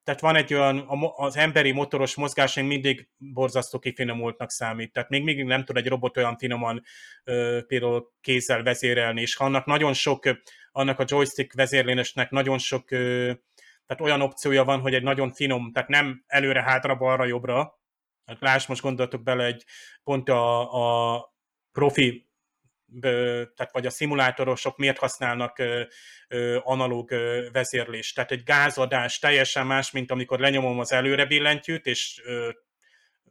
tehát van egy olyan, az emberi motoros mozgás még mindig borzasztó kifinomultnak számít. Tehát még mindig nem tud egy robot olyan finoman ö, például kézzel vezérelni, és annak nagyon sok, annak a joystick vezérlésnek nagyon sok, ö, tehát olyan opciója van, hogy egy nagyon finom, tehát nem előre, hátra, balra, jobbra. Hát láss, most gondoltok bele egy pont a, a profi tehát vagy a szimulátorosok miért használnak analóg vezérlést. Tehát egy gázadás teljesen más, mint amikor lenyomom az előre billentyűt, és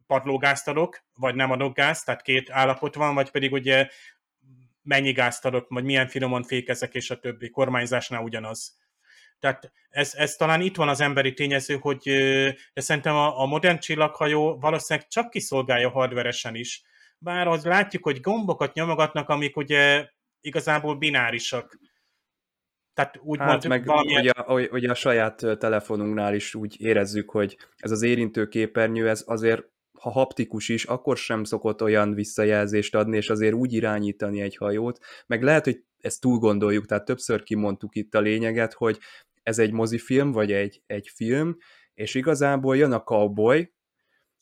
padlógázt adok, vagy nem adok gázt, tehát két állapot van, vagy pedig ugye mennyi gázt adok, vagy milyen finoman fékezek, és a többi kormányzásnál ugyanaz. Tehát ez, ez talán itt van az emberi tényező, hogy de szerintem a, a modern csillaghajó valószínűleg csak kiszolgálja hardveresen is, bár az látjuk, hogy gombokat nyomogatnak, amik ugye igazából binárisak. Tehát úgy hát mondjuk meg valamilyen... ugye, a, ugye a saját telefonunknál is úgy érezzük, hogy ez az érintőképernyő, ez azért ha haptikus is, akkor sem szokott olyan visszajelzést adni, és azért úgy irányítani egy hajót, meg lehet, hogy ezt túl gondoljuk, tehát többször kimondtuk itt a lényeget, hogy ez egy mozifilm, vagy egy, egy film, és igazából jön a cowboy,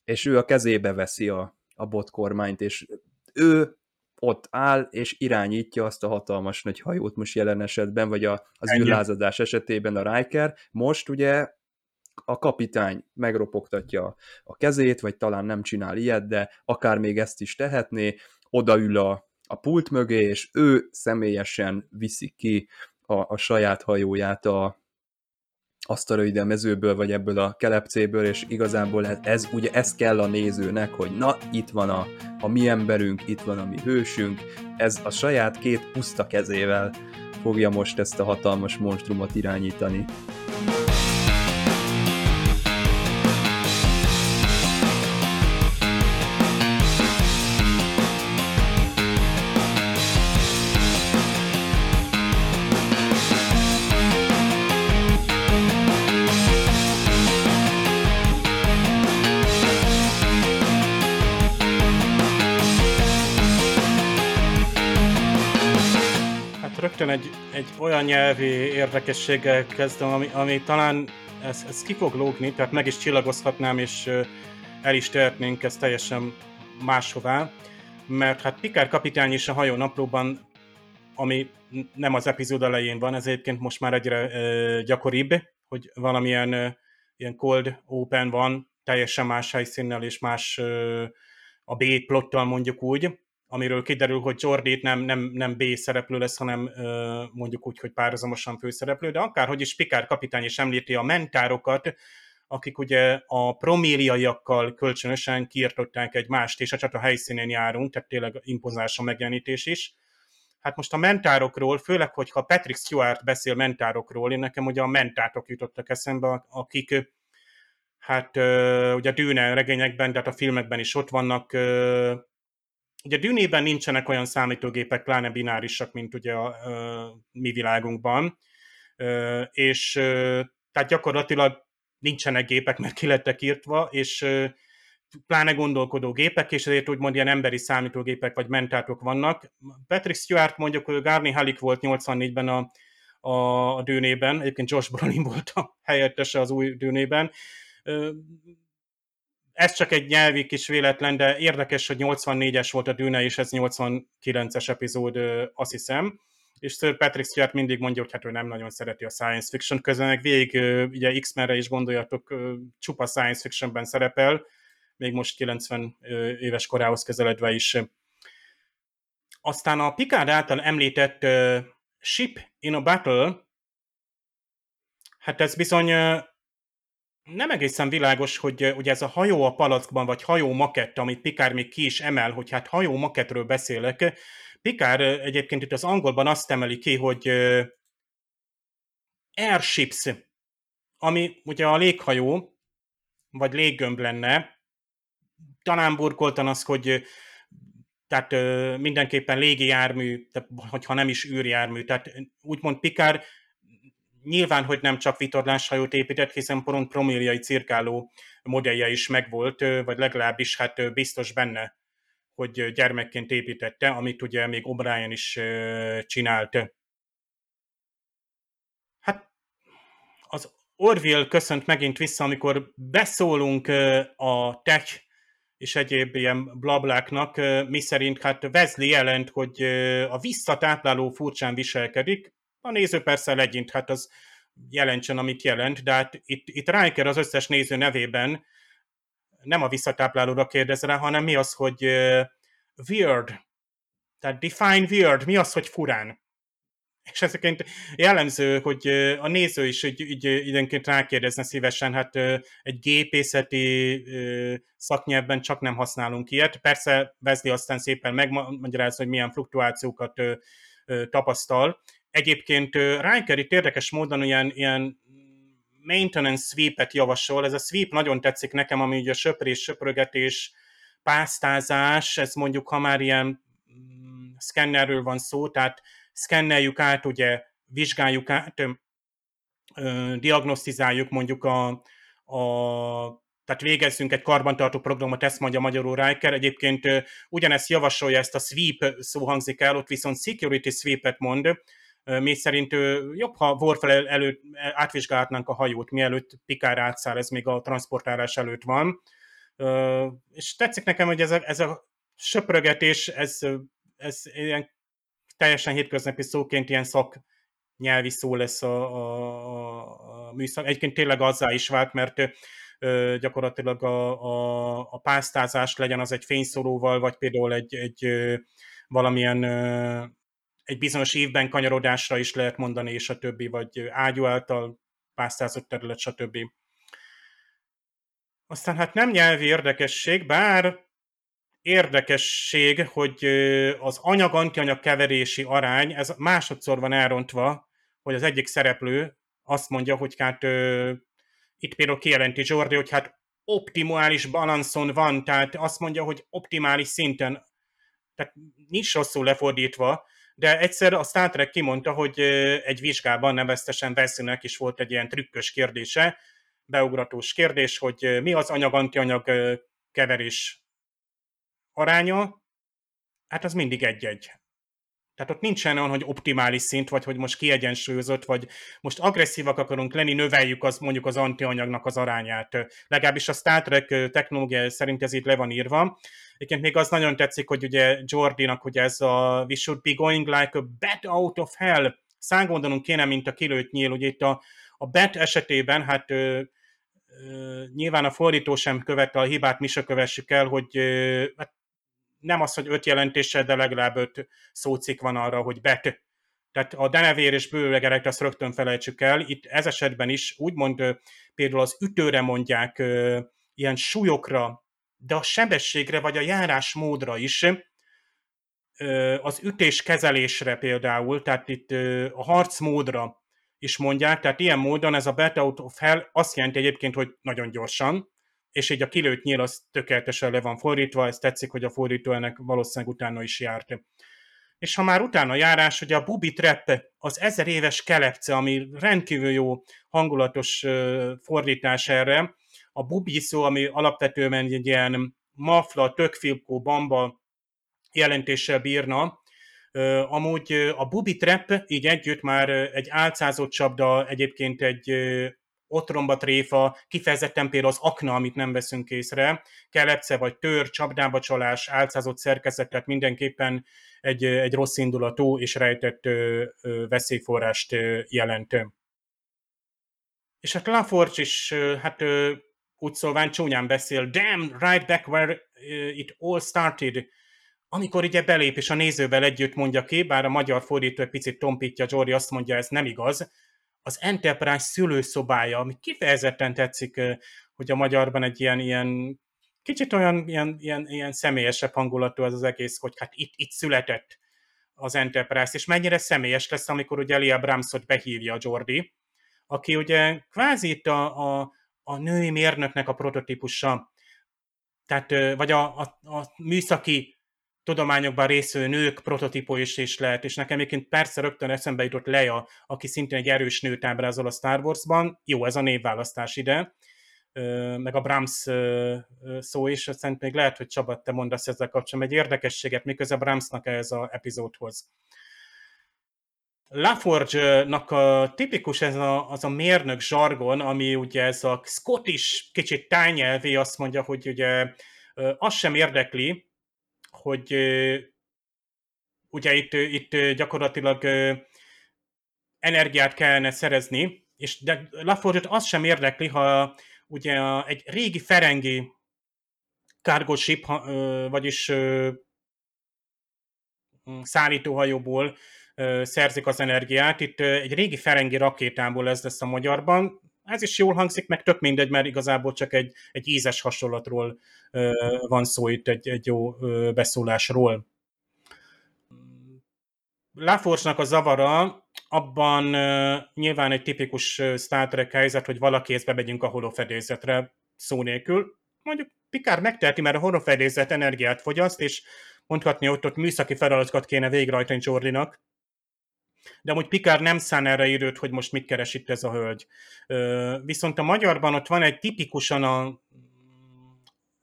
és ő a kezébe veszi a, a bot kormányt, és ő ott áll, és irányítja azt a hatalmas nagy hajót most jelen esetben, vagy a, az Ennyi. űrlázadás esetében a Riker. Most ugye a kapitány megropogtatja a kezét, vagy talán nem csinál ilyet, de akár még ezt is tehetné, odaül a, a pult mögé, és ő személyesen viszi ki a, a saját hajóját a, asztalöide mezőből, vagy ebből a kelepcéből, és igazából ez, ez ugye ez kell a nézőnek, hogy na, itt van a, a mi emberünk, itt van a mi hősünk, ez a saját két puszta kezével fogja most ezt a hatalmas monstrumot irányítani. Nyelvi érdekességgel kezdem, ami, ami talán ez, ez ki fog lógni, tehát meg is csillagozhatnám, és el is tehetnénk ezt teljesen máshová, mert hát Pikár kapitány is a hajó naplóban, ami nem az epizód elején van, ez egyébként most már egyre uh, gyakoribb, hogy valamilyen uh, ilyen cold open van, teljesen más helyszínnel és más uh, a B-plottal mondjuk úgy, amiről kiderül, hogy Jordi nem, nem, nem B szereplő lesz, hanem mondjuk úgy, hogy párhuzamosan főszereplő, de akárhogy is Pikár kapitány is említi a mentárokat, akik ugye a promíliaiakkal kölcsönösen kiirtották egymást, és a csata helyszínén járunk, tehát tényleg impozáns a megjelenítés is. Hát most a mentárokról, főleg, hogyha Patrick Stewart beszél mentárokról, én nekem ugye a mentátok jutottak eszembe, akik hát ugye a Dűne regényekben, tehát a filmekben is ott vannak, Ugye Dűnében nincsenek olyan számítógépek, pláne binárisak, mint ugye a, a mi világunkban, és tehát gyakorlatilag nincsenek gépek, mert ki lettek írtva, és pláne gondolkodó gépek, és ezért úgymond ilyen emberi számítógépek vagy mentátok vannak. Patrick Stewart mondjuk, hogy Garni Halik volt 84-ben a, a, a dűnében, egyébként Josh Brolin volt a helyettese az új dűnében ez csak egy nyelvi kis véletlen, de érdekes, hogy 84-es volt a Dűne, és ez 89-es epizód, azt hiszem. És Sir Patrick Stewart mindig mondja, hogy hát ő nem nagyon szereti a science fiction, közben meg végig, ugye X-Menre is gondoljatok, csupa science fictionben szerepel, még most 90 éves korához közeledve is. Aztán a Picard által említett Ship in a Battle, hát ez bizony nem egészen világos, hogy ugye ez a hajó a palackban, vagy hajó makett, amit Pikár még ki is emel, hogy hát hajó makettről beszélek. Pikár egyébként itt az angolban azt emeli ki, hogy airships, ami ugye a léghajó, vagy léggömb lenne, talán burkoltan az, hogy tehát mindenképpen légijármű, hogyha nem is űrjármű, tehát úgymond Pikár Nyilván, hogy nem csak vitorláshajót épített, hiszen pont promilliai cirkáló modellje is megvolt, vagy legalábbis hát biztos benne, hogy gyermekként építette, amit ugye még O'Brien is csinált. Hát az Orville köszönt megint vissza, amikor beszólunk a tech és egyéb ilyen blabláknak, mi szerint hát Wesley jelent, hogy a visszatápláló furcsán viselkedik, a néző persze legyint, hát az jelentsen, amit jelent, de hát itt, itt Riker az összes néző nevében nem a visszatáplálóra kérdez rá, hanem mi az, hogy weird, tehát define weird, mi az, hogy furán. És ezeket jellemző, hogy a néző is így, így időnként rákérdezne szívesen, hát egy gépészeti szaknyelvben csak nem használunk ilyet. Persze Wesley aztán szépen megmagyarázza, hogy milyen fluktuációkat tapasztal, Egyébként Riker itt érdekes módon ilyen, ilyen maintenance sweep-et javasol. Ez a sweep nagyon tetszik nekem, ami ugye söprés, söprögetés, pásztázás, ez mondjuk, ha már ilyen mm, szkennerről van szó, tehát szkenneljük át, ugye vizsgáljuk át, diagnosztizáljuk mondjuk a, a tehát végezzünk egy karbantartó programot, ezt mondja magyarul Riker. Egyébként ugyanezt javasolja, ezt a sweep szó hangzik el, ott viszont security sweep-et mond, mi szerint jobb, ha Worf előtt átvizsgálhatnánk a hajót, mielőtt Pikár átszáll, ez még a transportálás előtt van. És tetszik nekem, hogy ez a, ez a söprögetés, ez, ez ilyen teljesen hétköznapi szóként ilyen szak nyelvi szó lesz a, a, a műszak. Egyébként tényleg azzá is vált, mert gyakorlatilag a, a, a pásztázás legyen az egy fényszóróval, vagy például egy, egy valamilyen egy bizonyos évben kanyarodásra is lehet mondani, és a többi, vagy ágyú által pásztázott terület, stb. Aztán hát nem nyelvi érdekesség, bár érdekesség, hogy az anyag-antianyag keverési arány, ez másodszor van elrontva, hogy az egyik szereplő azt mondja, hogy hát itt például kijelenti Jordi, hogy hát optimális balanszon van, tehát azt mondja, hogy optimális szinten, tehát nincs rosszul lefordítva, de egyszer a Star Trek kimondta, hogy egy vizsgában neveztesen Veszőnek is volt egy ilyen trükkös kérdése, beugratós kérdés, hogy mi az anyag-antianyag keverés aránya, hát az mindig egy-egy. Tehát ott nincsen olyan, hogy optimális szint, vagy hogy most kiegyensúlyozott, vagy most agresszívak akarunk lenni, növeljük az, mondjuk az antianyagnak az arányát. Legalábbis a Star Trek technológia szerint ez itt le van írva. Egyébként még az nagyon tetszik, hogy ugye Jordinak ugye ez a We should be going like a bat out of hell. Szángondolunk kéne, mint a kilőtt nyíl. Ugye itt a, a bat esetében, hát ö, ö, nyilván a fordító sem követte a hibát, mi se kövessük el, hogy ö, hát nem az, hogy öt jelentéssel, de legalább öt szócik van arra, hogy bet. Tehát a denevér és bőlegerek, azt rögtön felejtsük el. Itt ez esetben is úgymond például az ütőre mondják ilyen súlyokra, de a sebességre vagy a járásmódra is, az ütés kezelésre például, tehát itt a harcmódra is mondják, tehát ilyen módon ez a bet out of hell azt jelenti egyébként, hogy nagyon gyorsan, és így a kilőtt nyíl az tökéletesen le van fordítva, ez tetszik, hogy a fordító ennek valószínűleg utána is járt. És ha már utána járás, hogy a Bubi Trap, az ezer éves kelepce, ami rendkívül jó hangulatos fordítás erre, a Bubi szó, ami alapvetően egy ilyen mafla, tökfilkó, bamba jelentéssel bírna, Amúgy a Bubi Trap így együtt már egy álcázott csapda, egyébként egy otromba tréfa, kifejezetten például az akna, amit nem veszünk észre, kelepce vagy tör, csapdába csalás, álcázott szerkezet, tehát mindenképpen egy, egy rossz indulatú és rejtett ö, ö, veszélyforrást ö. És hát Laforge is, hát úgy szólván csúnyán beszél, damn, right back where it all started, amikor ugye belép és a nézővel együtt mondja ki, bár a magyar fordító egy picit tompítja, Jory azt mondja, ez nem igaz, az Enterprise szülőszobája, ami kifejezetten tetszik, hogy a magyarban egy ilyen, ilyen kicsit olyan ilyen, ilyen, ilyen személyesebb hangulatú az az egész, hogy hát itt, itt született az Enterprise, és mennyire személyes lesz, amikor ugye Elia Bramsot behívja a Jordi, aki ugye kvázi itt a, a, a női mérnöknek a prototípusa, tehát, vagy a, a, a műszaki tudományokban részvő nők prototípó is, lehet, és nekem egyébként persze rögtön eszembe jutott Leia, aki szintén egy erős nőt ábrázol a Star Wars-ban, jó ez a névválasztás ide, meg a Brahms szó is, szerint még lehet, hogy Csaba, te mondasz ezzel kapcsolatban egy érdekességet, miközben Brahmsnak ez az epizódhoz. Laforge-nak a tipikus ez a, az a mérnök zsargon, ami ugye ez a Scottish kicsit tájnyelvi, azt mondja, hogy ugye az sem érdekli, hogy ugye itt, itt gyakorlatilag energiát kellene szerezni, és de laforge az sem érdekli, ha ugye egy régi ferengi cargo ship, vagyis szállítóhajóból szerzik az energiát. Itt egy régi ferengi rakétából ez lesz a magyarban. Ez is jól hangzik, meg tök mindegy, mert igazából csak egy, egy ízes hasonlatról van szó itt, egy, egy jó beszólásról. Laforce-nak a zavara abban nyilván egy tipikus Star Trek helyzet, hogy valaki észbe megyünk a holofedélzetre szó nélkül. Mondjuk Pikár megteheti, mert a holofedélzet energiát fogyaszt, és mondhatni, hogy ott műszaki feladatokat kéne végrehajtani Jordinak, de amúgy Pikár nem szán erre időt, hogy most mit keres itt ez a hölgy. Viszont a magyarban ott van egy tipikusan a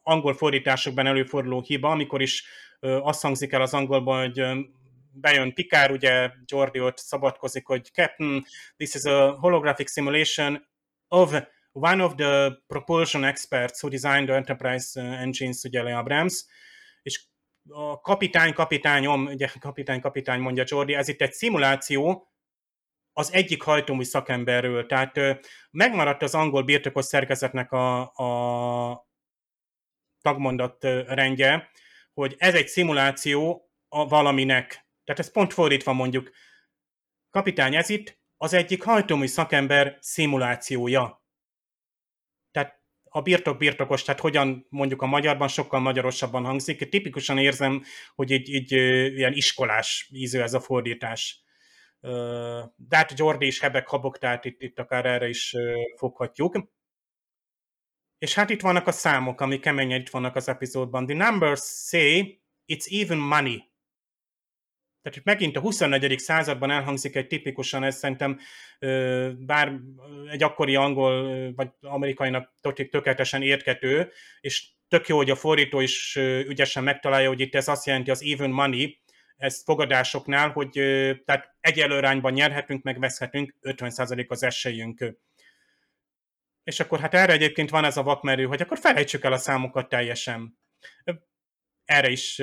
angol fordításokban előforduló hiba, amikor is azt hangzik el az angolban, hogy bejön Pikár, ugye Jordi ott szabadkozik, hogy Captain, this is a holographic simulation of one of the propulsion experts who designed the Enterprise engines, ugye Lea Abrams, a kapitány, kapitányom, ugye kapitány, kapitány mondja Jordi, ez itt egy szimuláció az egyik hajtómű szakemberről, tehát megmaradt az angol birtokos szerkezetnek a, a tagmondat rendje, hogy ez egy szimuláció a valaminek. Tehát ez pont fordítva mondjuk. Kapitány, ez itt az egyik hajtómű szakember szimulációja a birtok birtokos, tehát hogyan mondjuk a magyarban sokkal magyarosabban hangzik. Tipikusan érzem, hogy egy, egy ilyen iskolás íző ez a fordítás. De hát Jordi is hebek habok, tehát itt, itt akár erre is foghatjuk. És hát itt vannak a számok, ami keményen itt vannak az epizódban. The numbers say it's even money. Tehát itt megint a 24. században elhangzik egy tipikusan, ez szerintem bár egy akkori angol vagy amerikainak tökéletesen érthető, és tök jó, hogy a fordító is ügyesen megtalálja, hogy itt ez azt jelenti az even money, ez fogadásoknál, hogy tehát egyelőrányban nyerhetünk, meg veszhetünk, 50% az esélyünk. És akkor hát erre egyébként van ez a vakmerő, hogy akkor felejtsük el a számokat teljesen erre is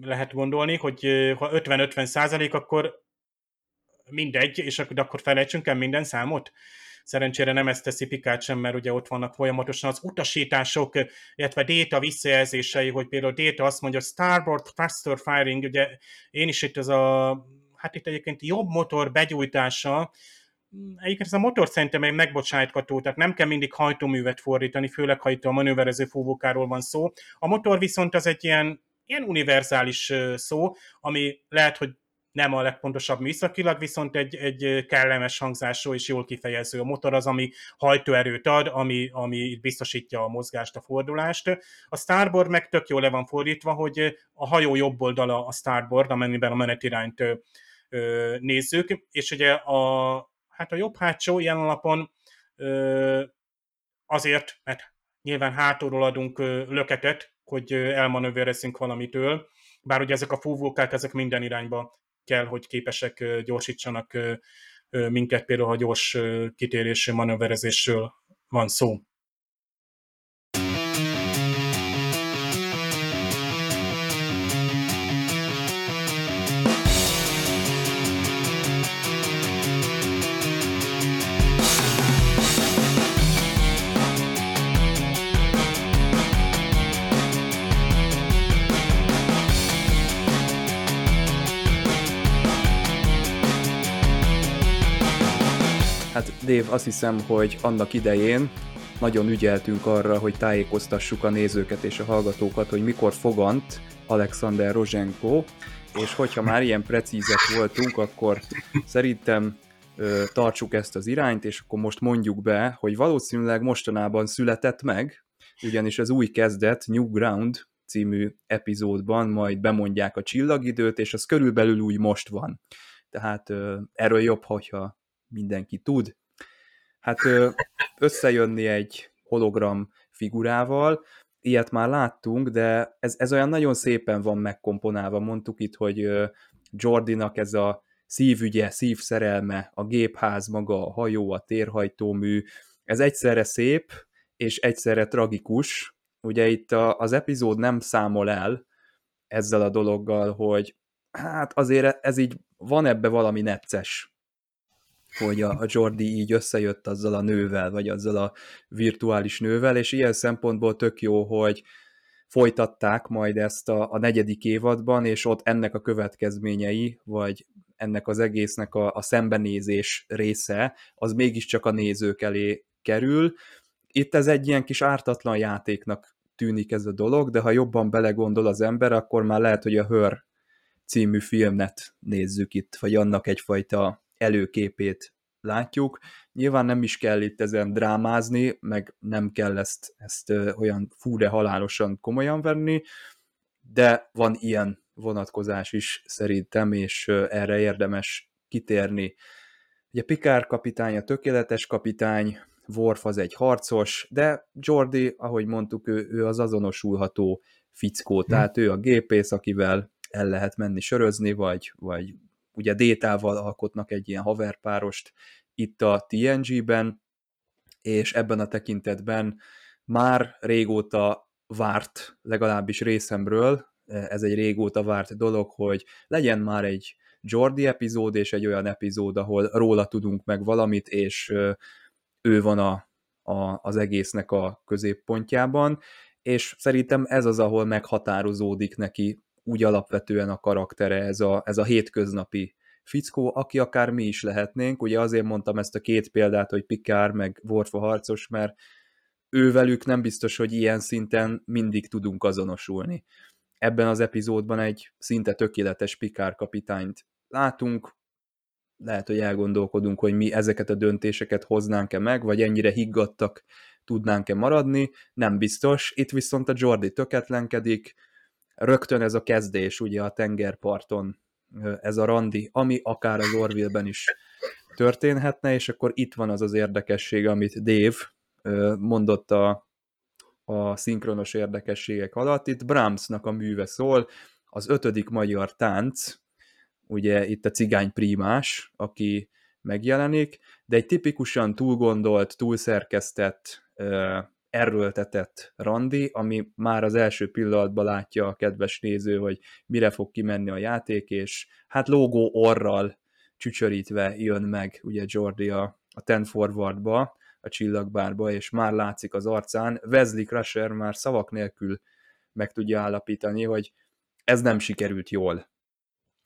lehet gondolni, hogy ha 50-50 százalék, akkor mindegy, és akkor, felejtsünk el minden számot. Szerencsére nem ezt teszi Pikát sem, mert ugye ott vannak folyamatosan az utasítások, illetve Data visszajelzései, hogy például Data azt mondja, Starboard Faster Firing, ugye én is itt az a, hát itt egyébként jobb motor begyújtása, Egyébként ez a motor szerintem egy megbocsájtható, tehát nem kell mindig hajtóművet fordítani, főleg ha itt a manőverező fúvókáról van szó. A motor viszont az egy ilyen, ilyen univerzális szó, ami lehet, hogy nem a legpontosabb műszakilag, viszont egy, egy kellemes hangzású és jól kifejező. A motor az, ami hajtóerőt ad, ami, ami biztosítja a mozgást, a fordulást. A starboard meg tök jól le van fordítva, hogy a hajó jobb oldala a starboard, amennyiben a menetirányt nézzük, és ugye a, hát a jobb hátsó ilyen alapon azért, mert nyilván hátulról adunk löketet, hogy elmanőverezzünk valamitől, bár ugye ezek a fúvókák, ezek minden irányba kell, hogy képesek gyorsítsanak minket például, ha gyors kitérésű manőverezésről van szó. Hát Dave, azt hiszem, hogy annak idején nagyon ügyeltünk arra, hogy tájékoztassuk a nézőket és a hallgatókat, hogy mikor fogant Alexander Rozsenko, és hogyha már ilyen precízek voltunk, akkor szerintem ö, tartsuk ezt az irányt, és akkor most mondjuk be, hogy valószínűleg mostanában született meg, ugyanis az új kezdet New Ground című epizódban majd bemondják a csillagidőt, és az körülbelül úgy most van. Tehát ö, erről jobb, hogyha mindenki tud. Hát összejönni egy hologram figurával, ilyet már láttunk, de ez, ez olyan nagyon szépen van megkomponálva. Mondtuk itt, hogy Jordinak ez a szívügye, szívszerelme, a gépház maga, a hajó, a térhajtómű, ez egyszerre szép, és egyszerre tragikus. Ugye itt a, az epizód nem számol el ezzel a dologgal, hogy hát azért ez így van ebbe valami necces hogy a, Jordi így összejött azzal a nővel, vagy azzal a virtuális nővel, és ilyen szempontból tök jó, hogy folytatták majd ezt a, a negyedik évadban, és ott ennek a következményei, vagy ennek az egésznek a, a szembenézés része, az mégiscsak a nézők elé kerül. Itt ez egy ilyen kis ártatlan játéknak tűnik ez a dolog, de ha jobban belegondol az ember, akkor már lehet, hogy a Hör című filmet nézzük itt, vagy annak egyfajta előképét látjuk. Nyilván nem is kell itt ezen drámázni, meg nem kell ezt, ezt olyan fú de halálosan komolyan venni, de van ilyen vonatkozás is szerintem, és erre érdemes kitérni. Ugye Pikár kapitány a tökéletes kapitány, Worf az egy harcos, de Jordi, ahogy mondtuk, ő, ő az azonosulható fickó, hm. tehát ő a gépész, akivel el lehet menni sörözni, vagy, vagy ugye Détával alkotnak egy ilyen haverpárost itt a TNG-ben, és ebben a tekintetben már régóta várt, legalábbis részemről, ez egy régóta várt dolog, hogy legyen már egy Jordi epizód, és egy olyan epizód, ahol róla tudunk meg valamit, és ő van a, a, az egésznek a középpontjában, és szerintem ez az, ahol meghatározódik neki úgy alapvetően a karaktere, ez a, ez a hétköznapi fickó, aki akár mi is lehetnénk. Ugye azért mondtam ezt a két példát, hogy Pikár meg Worf a harcos, mert ővelük nem biztos, hogy ilyen szinten mindig tudunk azonosulni. Ebben az epizódban egy szinte tökéletes Pikár kapitányt látunk, lehet, hogy elgondolkodunk, hogy mi ezeket a döntéseket hoznánk-e meg, vagy ennyire higgadtak tudnánk-e maradni, nem biztos. Itt viszont a Jordi töketlenkedik, rögtön ez a kezdés ugye a tengerparton, ez a randi, ami akár az Orville-ben is történhetne, és akkor itt van az az érdekesség, amit Dave mondott a, a szinkronos érdekességek alatt. Itt Brahmsnak a műve szól, az ötödik magyar tánc, ugye itt a cigány primás, aki megjelenik, de egy tipikusan túlgondolt, túlszerkesztett erőltetett randi, ami már az első pillanatban látja a kedves néző, hogy mire fog kimenni a játék, és hát lógó orral csücsörítve jön meg ugye Jordi a, a Ten Forwardba, a csillagbárba, és már látszik az arcán. Wesley Crusher már szavak nélkül meg tudja állapítani, hogy ez nem sikerült jól.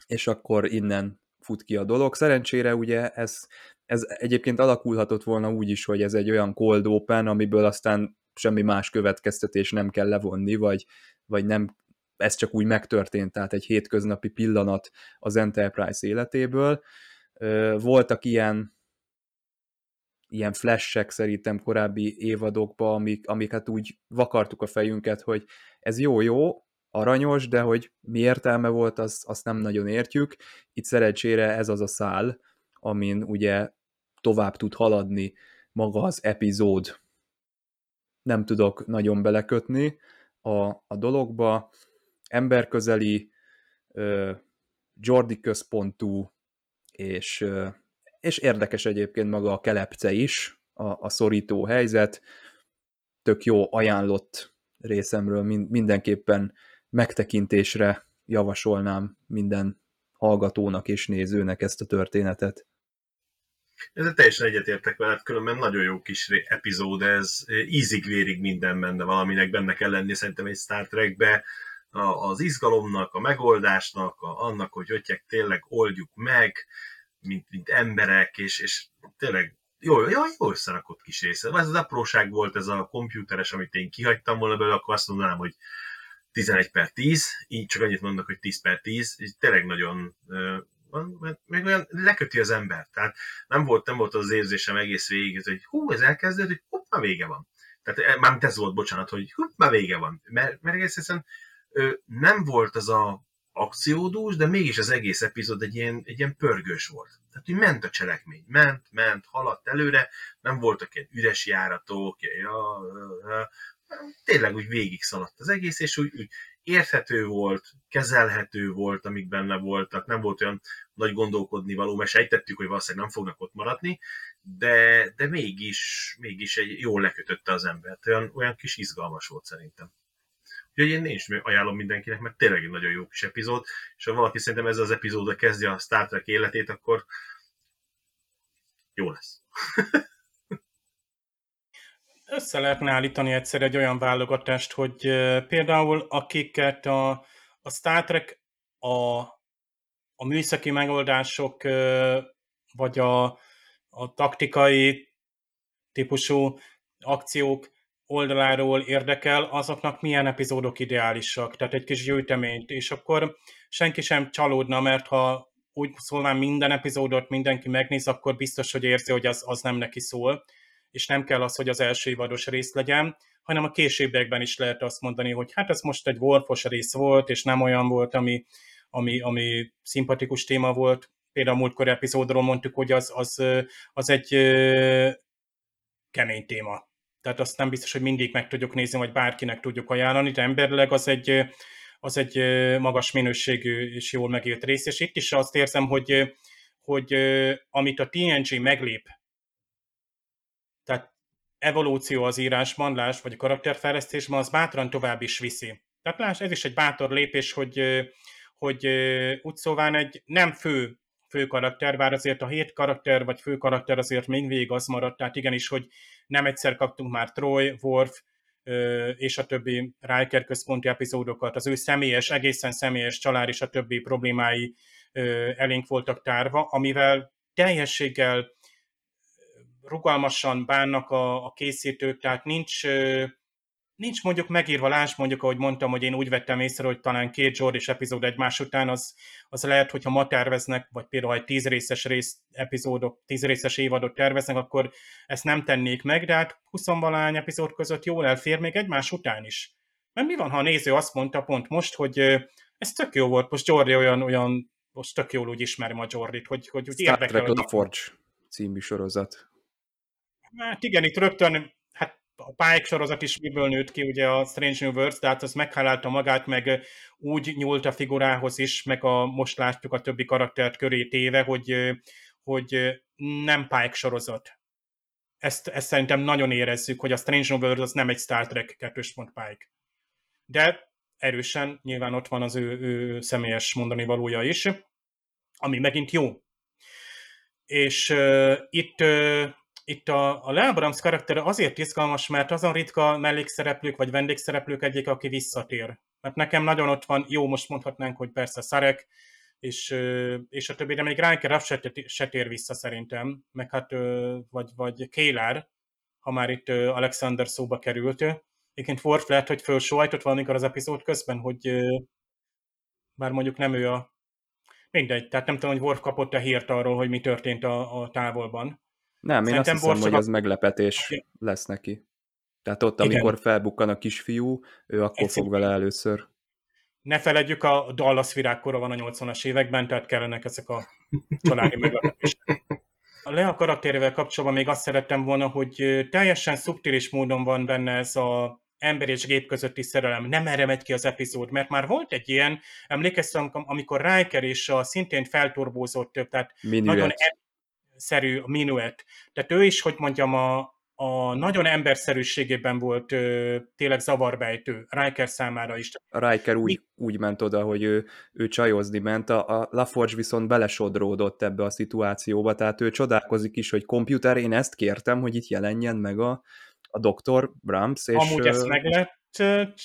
És akkor innen fut ki a dolog. Szerencsére ugye ez ez egyébként alakulhatott volna úgy is, hogy ez egy olyan cold open, amiből aztán semmi más következtetés nem kell levonni, vagy, vagy nem, ez csak úgy megtörtént, tehát egy hétköznapi pillanat az Enterprise életéből. Voltak ilyen ilyen flashek szerintem korábbi évadokban, amik, amiket úgy vakartuk a fejünket, hogy ez jó-jó, aranyos, de hogy mi értelme volt, azt, azt nem nagyon értjük. Itt szerencsére ez az a szál, amin ugye tovább tud haladni maga az epizód. Nem tudok nagyon belekötni a, a dologba. Emberközeli, uh, Jordi központú és uh, és érdekes egyébként maga a kelepce is, a, a szorító helyzet, tök jó ajánlott részemről mindenképpen megtekintésre javasolnám minden hallgatónak és nézőnek ezt a történetet. Ez teljesen egyetértek veled, különben nagyon jó kis epizód ez, ízig-vérig minden benne valaminek benne kell lenni szerintem egy Star Trekbe, az izgalomnak, a megoldásnak, a, annak, hogy jöttek tényleg oldjuk meg, mint, mint emberek, és, és tényleg jó, jó, jó összerakott kis része. Ez az apróság volt, ez a komputeres, amit én kihagytam volna belőle, akkor azt mondanám, hogy 11 per 10, így csak annyit mondok, hogy 10 per 10, és tényleg nagyon van, meg olyan leköti az ember. Tehát nem volt, nem volt az érzésem egész végig, hogy hú, ez elkezdődött, hogy hopp, már vége van. Tehát eh, már ez volt, bocsánat, hogy hopp, már vége van. Mert, mert egész egyszerűen nem volt az a akciódús, de mégis az egész epizód egy ilyen, egy ilyen pörgős volt. Tehát, hogy ment a cselekmény, ment, ment, haladt előre, nem voltak ilyen üres járatok, ja, ja, ja, tényleg úgy végig szaladt az egész, és úgy, úgy érthető volt, kezelhető volt, amik benne voltak, nem volt olyan nagy gondolkodni való, mert sejtettük, hogy valószínűleg nem fognak ott maradni, de, de mégis, mégis egy jól lekötötte az embert, olyan, olyan kis izgalmas volt szerintem. Úgyhogy én, én is ajánlom mindenkinek, mert tényleg egy nagyon jó kis epizód, és ha valaki szerintem ezzel az epizódra kezdje a Star Trek életét, akkor jó lesz. Össze lehetne állítani egyszer egy olyan válogatást, hogy például akiket a, a Star Trek a, a műszaki megoldások, vagy a, a taktikai típusú akciók oldaláról érdekel, azoknak milyen epizódok ideálisak, tehát egy kis gyűjteményt, és akkor senki sem csalódna, mert ha úgy szólván minden epizódot mindenki megnéz, akkor biztos, hogy érzi, hogy az, az nem neki szól, és nem kell az, hogy az első évados rész legyen, hanem a későbbiekben is lehet azt mondani, hogy hát ez most egy Worfos rész volt, és nem olyan volt, ami, ami, ami szimpatikus téma volt. Például a múltkor epizódról mondtuk, hogy az, az, az egy kemény téma tehát azt nem biztos, hogy mindig meg tudjuk nézni, vagy bárkinek tudjuk ajánlani, de emberileg az egy, az egy magas minőségű és jól megélt rész, és itt is azt érzem, hogy, hogy amit a TNG meglép, evolúció az írásban, vagy a karakterfejlesztésben, az bátran tovább is viszi. Tehát láss, ez is egy bátor lépés, hogy, hogy úgy szóván egy nem fő fő karakter, bár azért a hét karakter, vagy fő karakter azért még végig az maradt, tehát igenis, hogy nem egyszer kaptunk már Troy, Worf, és a többi Riker központi epizódokat, az ő személyes, egészen személyes család és a többi problémái elénk voltak tárva, amivel teljességgel rugalmasan bánnak a, a készítők, tehát nincs nincs mondjuk megírva, láss mondjuk, ahogy mondtam, hogy én úgy vettem észre, hogy talán két Jordish epizód egymás után, az, az lehet, hogyha ma terveznek, vagy például egy tíz részes rész epizódok, tíz részes évadot terveznek, akkor ezt nem tennék meg, de hát 20 valány epizód között jól elfér még egymás után is. Mert mi van, ha a néző azt mondta pont most, hogy ez tök jó volt, most Jordi olyan, olyan most tök jól úgy ismerem a Jordit, hogy, hogy Star. Trek LaForge című sorozat. Hát igen, itt rögtön a Pike sorozat is miből nőtt ki, ugye a Strange New Worlds, tehát az meghálálta magát, meg úgy nyúlt a figurához is, meg a, most látjuk a többi karaktert köré téve, hogy, hogy nem Pike sorozat. Ezt, ezt szerintem nagyon érezzük, hogy a Strange New Worlds az nem egy Star Trek 2. Pike. De erősen nyilván ott van az ő, ő személyes mondani valója is, ami megint jó. És uh, itt uh, itt a, a Lea karaktere azért izgalmas, mert azon ritka mellékszereplők vagy vendégszereplők egyik, aki visszatér. Mert nekem nagyon ott van, jó, most mondhatnánk, hogy persze Szarek, és, és a többi, de még Ránker se, se tér vissza szerintem, meg hát, vagy, vagy Kélár, ha már itt Alexander szóba került. Egyébként Worf lehet, hogy fölsóhajtott valamikor az epizód közben, hogy bár mondjuk nem ő a... Mindegy, tehát nem tudom, hogy Worf kapott a hírt arról, hogy mi történt a, a távolban. Nem, én azt hiszem, hogy az meglepetés lesz neki. Tehát ott, Igen. amikor felbukkan a kisfiú, ő akkor Egy fog vele először. Ne feledjük, a Dallas virágkora van a 80-as években, tehát kellenek ezek a családi meglepetések. A Lea karakterével kapcsolatban még azt szerettem volna, hogy teljesen szubtilis módon van benne ez a ember és gép közötti szerelem. Nem erre megy ki az epizód, mert már volt egy ilyen, emlékeztem, amikor Riker és a szintén felturbózott, tehát Minuet. nagyon szerű a minuet. Tehát ő is, hogy mondjam, a, a nagyon emberszerűségében volt ö, tényleg zavarbejtő Riker számára is. Riker úgy, úgy ment oda, hogy ő, ő csajozni ment, a, a LaForge viszont belesodródott ebbe a szituációba, tehát ő csodálkozik is, hogy komputer, én ezt kértem, hogy itt jelenjen meg a, a doktor Brahms. És, Amúgy ezt meg lett,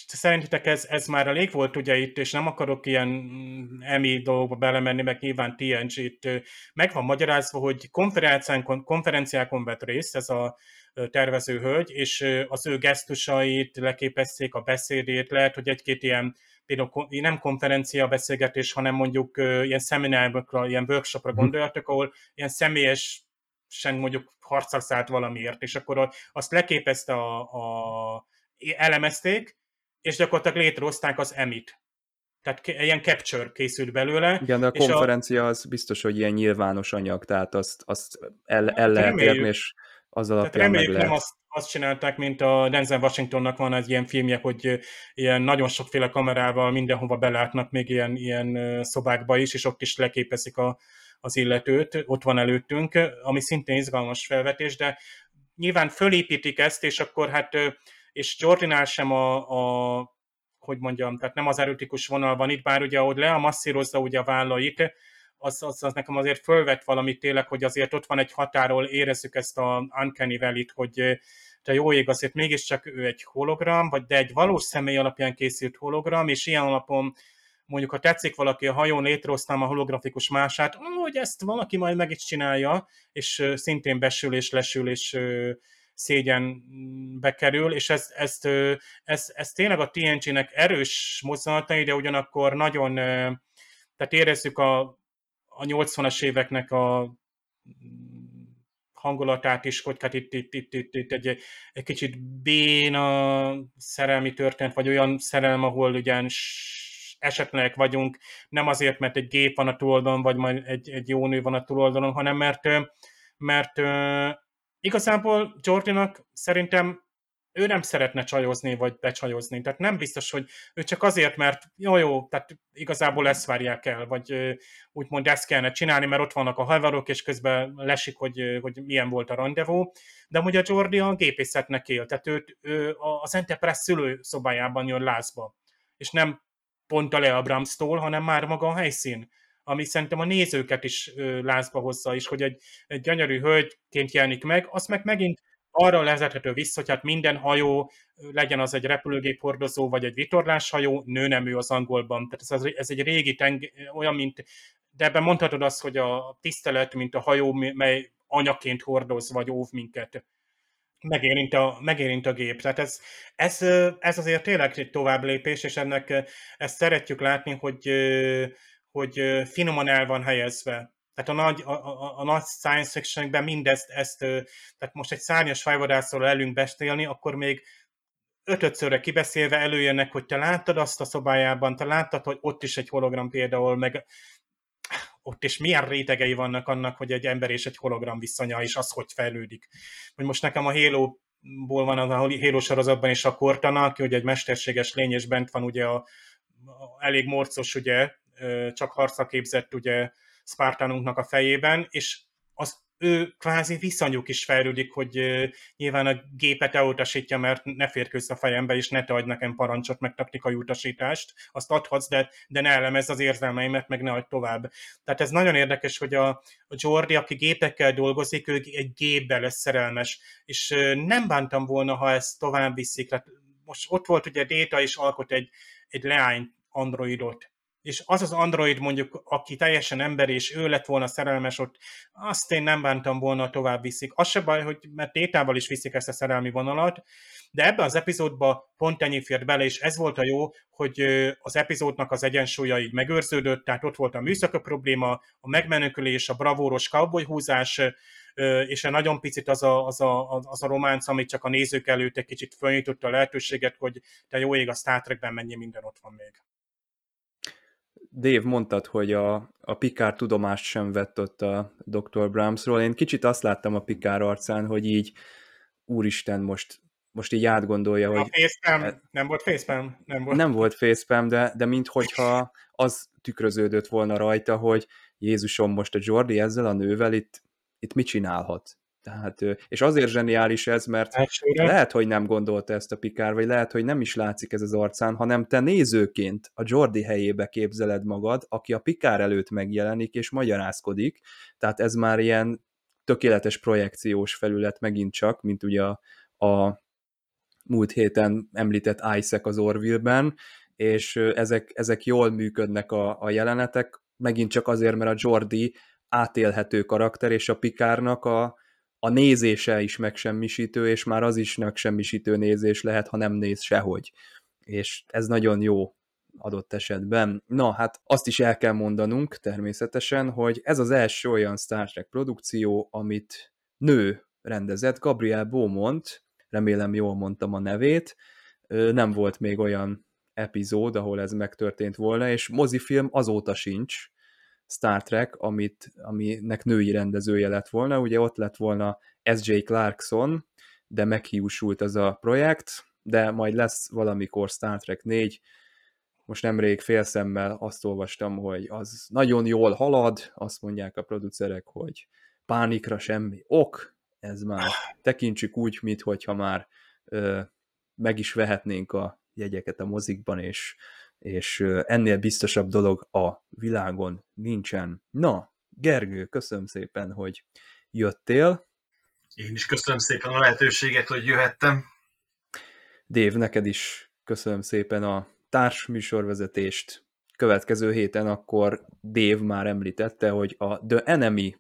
szerintetek ez, ez már elég volt ugye itt, és nem akarok ilyen emi dolgokba belemenni, meg nyilván TNG itt meg van magyarázva, hogy konferenciákon, konferenciákon vett részt ez a tervező hölgy, és az ő gesztusait leképezték, a beszédét, lehet, hogy egy-két ilyen például nem konferencia beszélgetés, hanem mondjuk ilyen szeminárokra, ilyen workshopra mhm. gondoljatok, ahol ilyen személyes sen mondjuk harcra szállt valamiért, és akkor azt leképezte a, a elemezték, és gyakorlatilag létrehozták az emit. Tehát ilyen capture készült belőle. Igen, de a konferencia a... az biztos, hogy ilyen nyilvános anyag, tehát azt, azt el, el lehet érni, és az alapján meg lehet. nem azt, azt csinálták, mint a Denzel Washingtonnak van egy ilyen filmje, hogy ilyen nagyon sokféle kamerával mindenhova belátnak még ilyen, ilyen szobákba is, és ott is leképezik a, az illetőt, ott van előttünk, ami szintén izgalmas felvetés, de nyilván fölépítik ezt, és akkor hát és Jordinál sem a, a hogy mondjam, tehát nem az erotikus vonal van itt, bár ugye, ahogy Lea masszírozza ugye a vállait, az, az, az nekem azért fölvet valamit tényleg, hogy azért ott van egy határól, érezzük ezt a Uncanny valley hogy te jó ég, azért mégiscsak ő egy hologram, vagy de egy valós személy alapján készült hologram, és ilyen alapon mondjuk, ha tetszik valaki a hajón, létrehoztam a holografikus mását, hogy ezt valaki majd meg is csinálja, és szintén besül és lesül, és szégyenbe kerül, és ez, ezt, ez, ez tényleg a TNG-nek erős mozzanatai, de ugyanakkor nagyon, tehát érezzük a, a 80-as éveknek a hangulatát is, hogy hát itt, itt, itt, itt, itt egy, egy kicsit béna szerelmi történet, vagy olyan szerelem, ahol ugyan esetlenek vagyunk, nem azért, mert egy gép van a túloldalon, vagy majd egy, egy jó nő van a túloldalon, hanem mert, mert igazából Jordinak szerintem ő nem szeretne csajozni, vagy becsajozni. Tehát nem biztos, hogy ő csak azért, mert jó, jó, tehát igazából ezt várják el, vagy úgymond ezt kellene csinálni, mert ott vannak a havarok, és közben lesik, hogy, hogy milyen volt a rendezvú. De ugye a Jordi a gépészetnek él, tehát őt, ő az Enterprise szülőszobájában jön lázba, és nem pont a Lea Bramstól, hanem már maga a helyszín ami szerintem a nézőket is lázba hozza is, hogy egy, egy gyönyörű hölgyként jelenik meg, azt meg megint arra lezethető vissza, hogy hát minden hajó, legyen az egy repülőgép hordozó, vagy egy vitorláshajó, nőnemű az angolban. Tehát ez, ez egy régi teng, olyan, mint, de ebben mondhatod azt, hogy a tisztelet, mint a hajó, mely anyaként hordoz, vagy óv minket. Megérint a, megérint a gép. Tehát ez, ez, ez azért tényleg egy tovább lépés, és ennek ezt szeretjük látni, hogy hogy finoman el van helyezve. Tehát a nagy, a, a, a nagy science fiction mindezt, ezt, tehát most egy szárnyas fájvadászról elünk beszélni, akkor még ötötszörre kibeszélve előjönnek, hogy te láttad azt a szobájában, te láttad, hogy ott is egy hologram például, meg ott is milyen rétegei vannak annak, hogy egy ember és egy hologram viszonya, és az hogy fejlődik. Hogy most nekem a Halo ból van az a Halo sorozatban is a Cortana, aki ugye egy mesterséges lény, és bent van ugye a, a elég morcos ugye csak harcra képzett ugye Spartanunknak a fejében, és az ő kvázi viszonyuk is fejlődik, hogy nyilván a gépet elutasítja, mert ne férkőzz a fejembe, és ne te adj nekem parancsot, meg taktikai utasítást, azt adhatsz, de, de ne elemezz az érzelmeimet, meg ne adj tovább. Tehát ez nagyon érdekes, hogy a, a Jordi, aki gépekkel dolgozik, ő egy gépbe lesz szerelmes, és nem bántam volna, ha ezt tovább viszik. Tehát most ott volt ugye Data, és alkot egy, egy leány androidot, és az az android mondjuk, aki teljesen ember, és ő lett volna szerelmes ott, azt én nem bántam volna, tovább viszik. Az se baj, hogy mert tétával is viszik ezt a szerelmi vonalat, de ebben az epizódban pont ennyi fért bele, és ez volt a jó, hogy az epizódnak az egyensúlya így megőrződött, tehát ott volt a műszaki probléma, a megmenekülés, a bravóros cowboy húzás, és a nagyon picit az a, az, a, az a románc, amit csak a nézők előtt egy kicsit fölnyitotta a lehetőséget, hogy te jó ég a Star Trekben mennyi minden ott van még. Dave mondtad, hogy a, a Pikár tudomást sem vett ott a Dr. Bramsról. Én kicsit azt láttam a Pikár arcán, hogy így úristen, most, most így átgondolja, a hogy... Facepam, e- nem volt facepam? Nem volt, nem volt facepam, de, de minthogyha az tükröződött volna rajta, hogy Jézusom, most a Jordi ezzel a nővel itt itt mit csinálhat. Tehát, és azért zseniális ez, mert Elsőre. lehet, hogy nem gondolta ezt a Pikár, vagy lehet, hogy nem is látszik ez az arcán, hanem te nézőként a Jordi helyébe képzeled magad, aki a Pikár előtt megjelenik és magyarázkodik, tehát ez már ilyen tökéletes projekciós felület megint csak, mint ugye a, a múlt héten említett Isaac az Orville-ben, és ezek, ezek jól működnek a, a jelenetek, megint csak azért, mert a Jordi átélhető karakter, és a Pikárnak a, a nézése is megsemmisítő, és már az is megsemmisítő nézés lehet, ha nem néz sehogy. És ez nagyon jó adott esetben. Na, hát azt is el kell mondanunk természetesen, hogy ez az első olyan Star Trek produkció, amit nő rendezett, Gabriel Beaumont, remélem jól mondtam a nevét, nem volt még olyan epizód, ahol ez megtörtént volna, és mozifilm azóta sincs Star Trek, amit, aminek női rendezője lett volna, ugye ott lett volna S.J. Clarkson, de meghiúsult ez a projekt, de majd lesz valamikor Star Trek 4, most nemrég félszemmel azt olvastam, hogy az nagyon jól halad, azt mondják a producerek, hogy pánikra semmi ok, ez már tekintsük úgy, mintha már ö, meg is vehetnénk a jegyeket a mozikban, és, és ennél biztosabb dolog a világon nincsen. Na, Gergő, köszönöm szépen, hogy jöttél. Én is köszönöm szépen a lehetőséget, hogy jöhettem. Dév, neked is köszönöm szépen a társ műsorvezetést. Következő héten akkor Dév már említette, hogy a The Enemy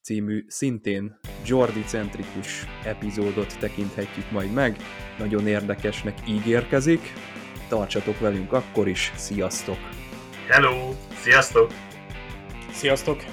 című szintén Jordi-centrikus epizódot tekinthetjük majd meg. Nagyon érdekesnek ígérkezik. Tartsatok velünk akkor is, sziasztok! Hello! Sziasztok! Sziasztok!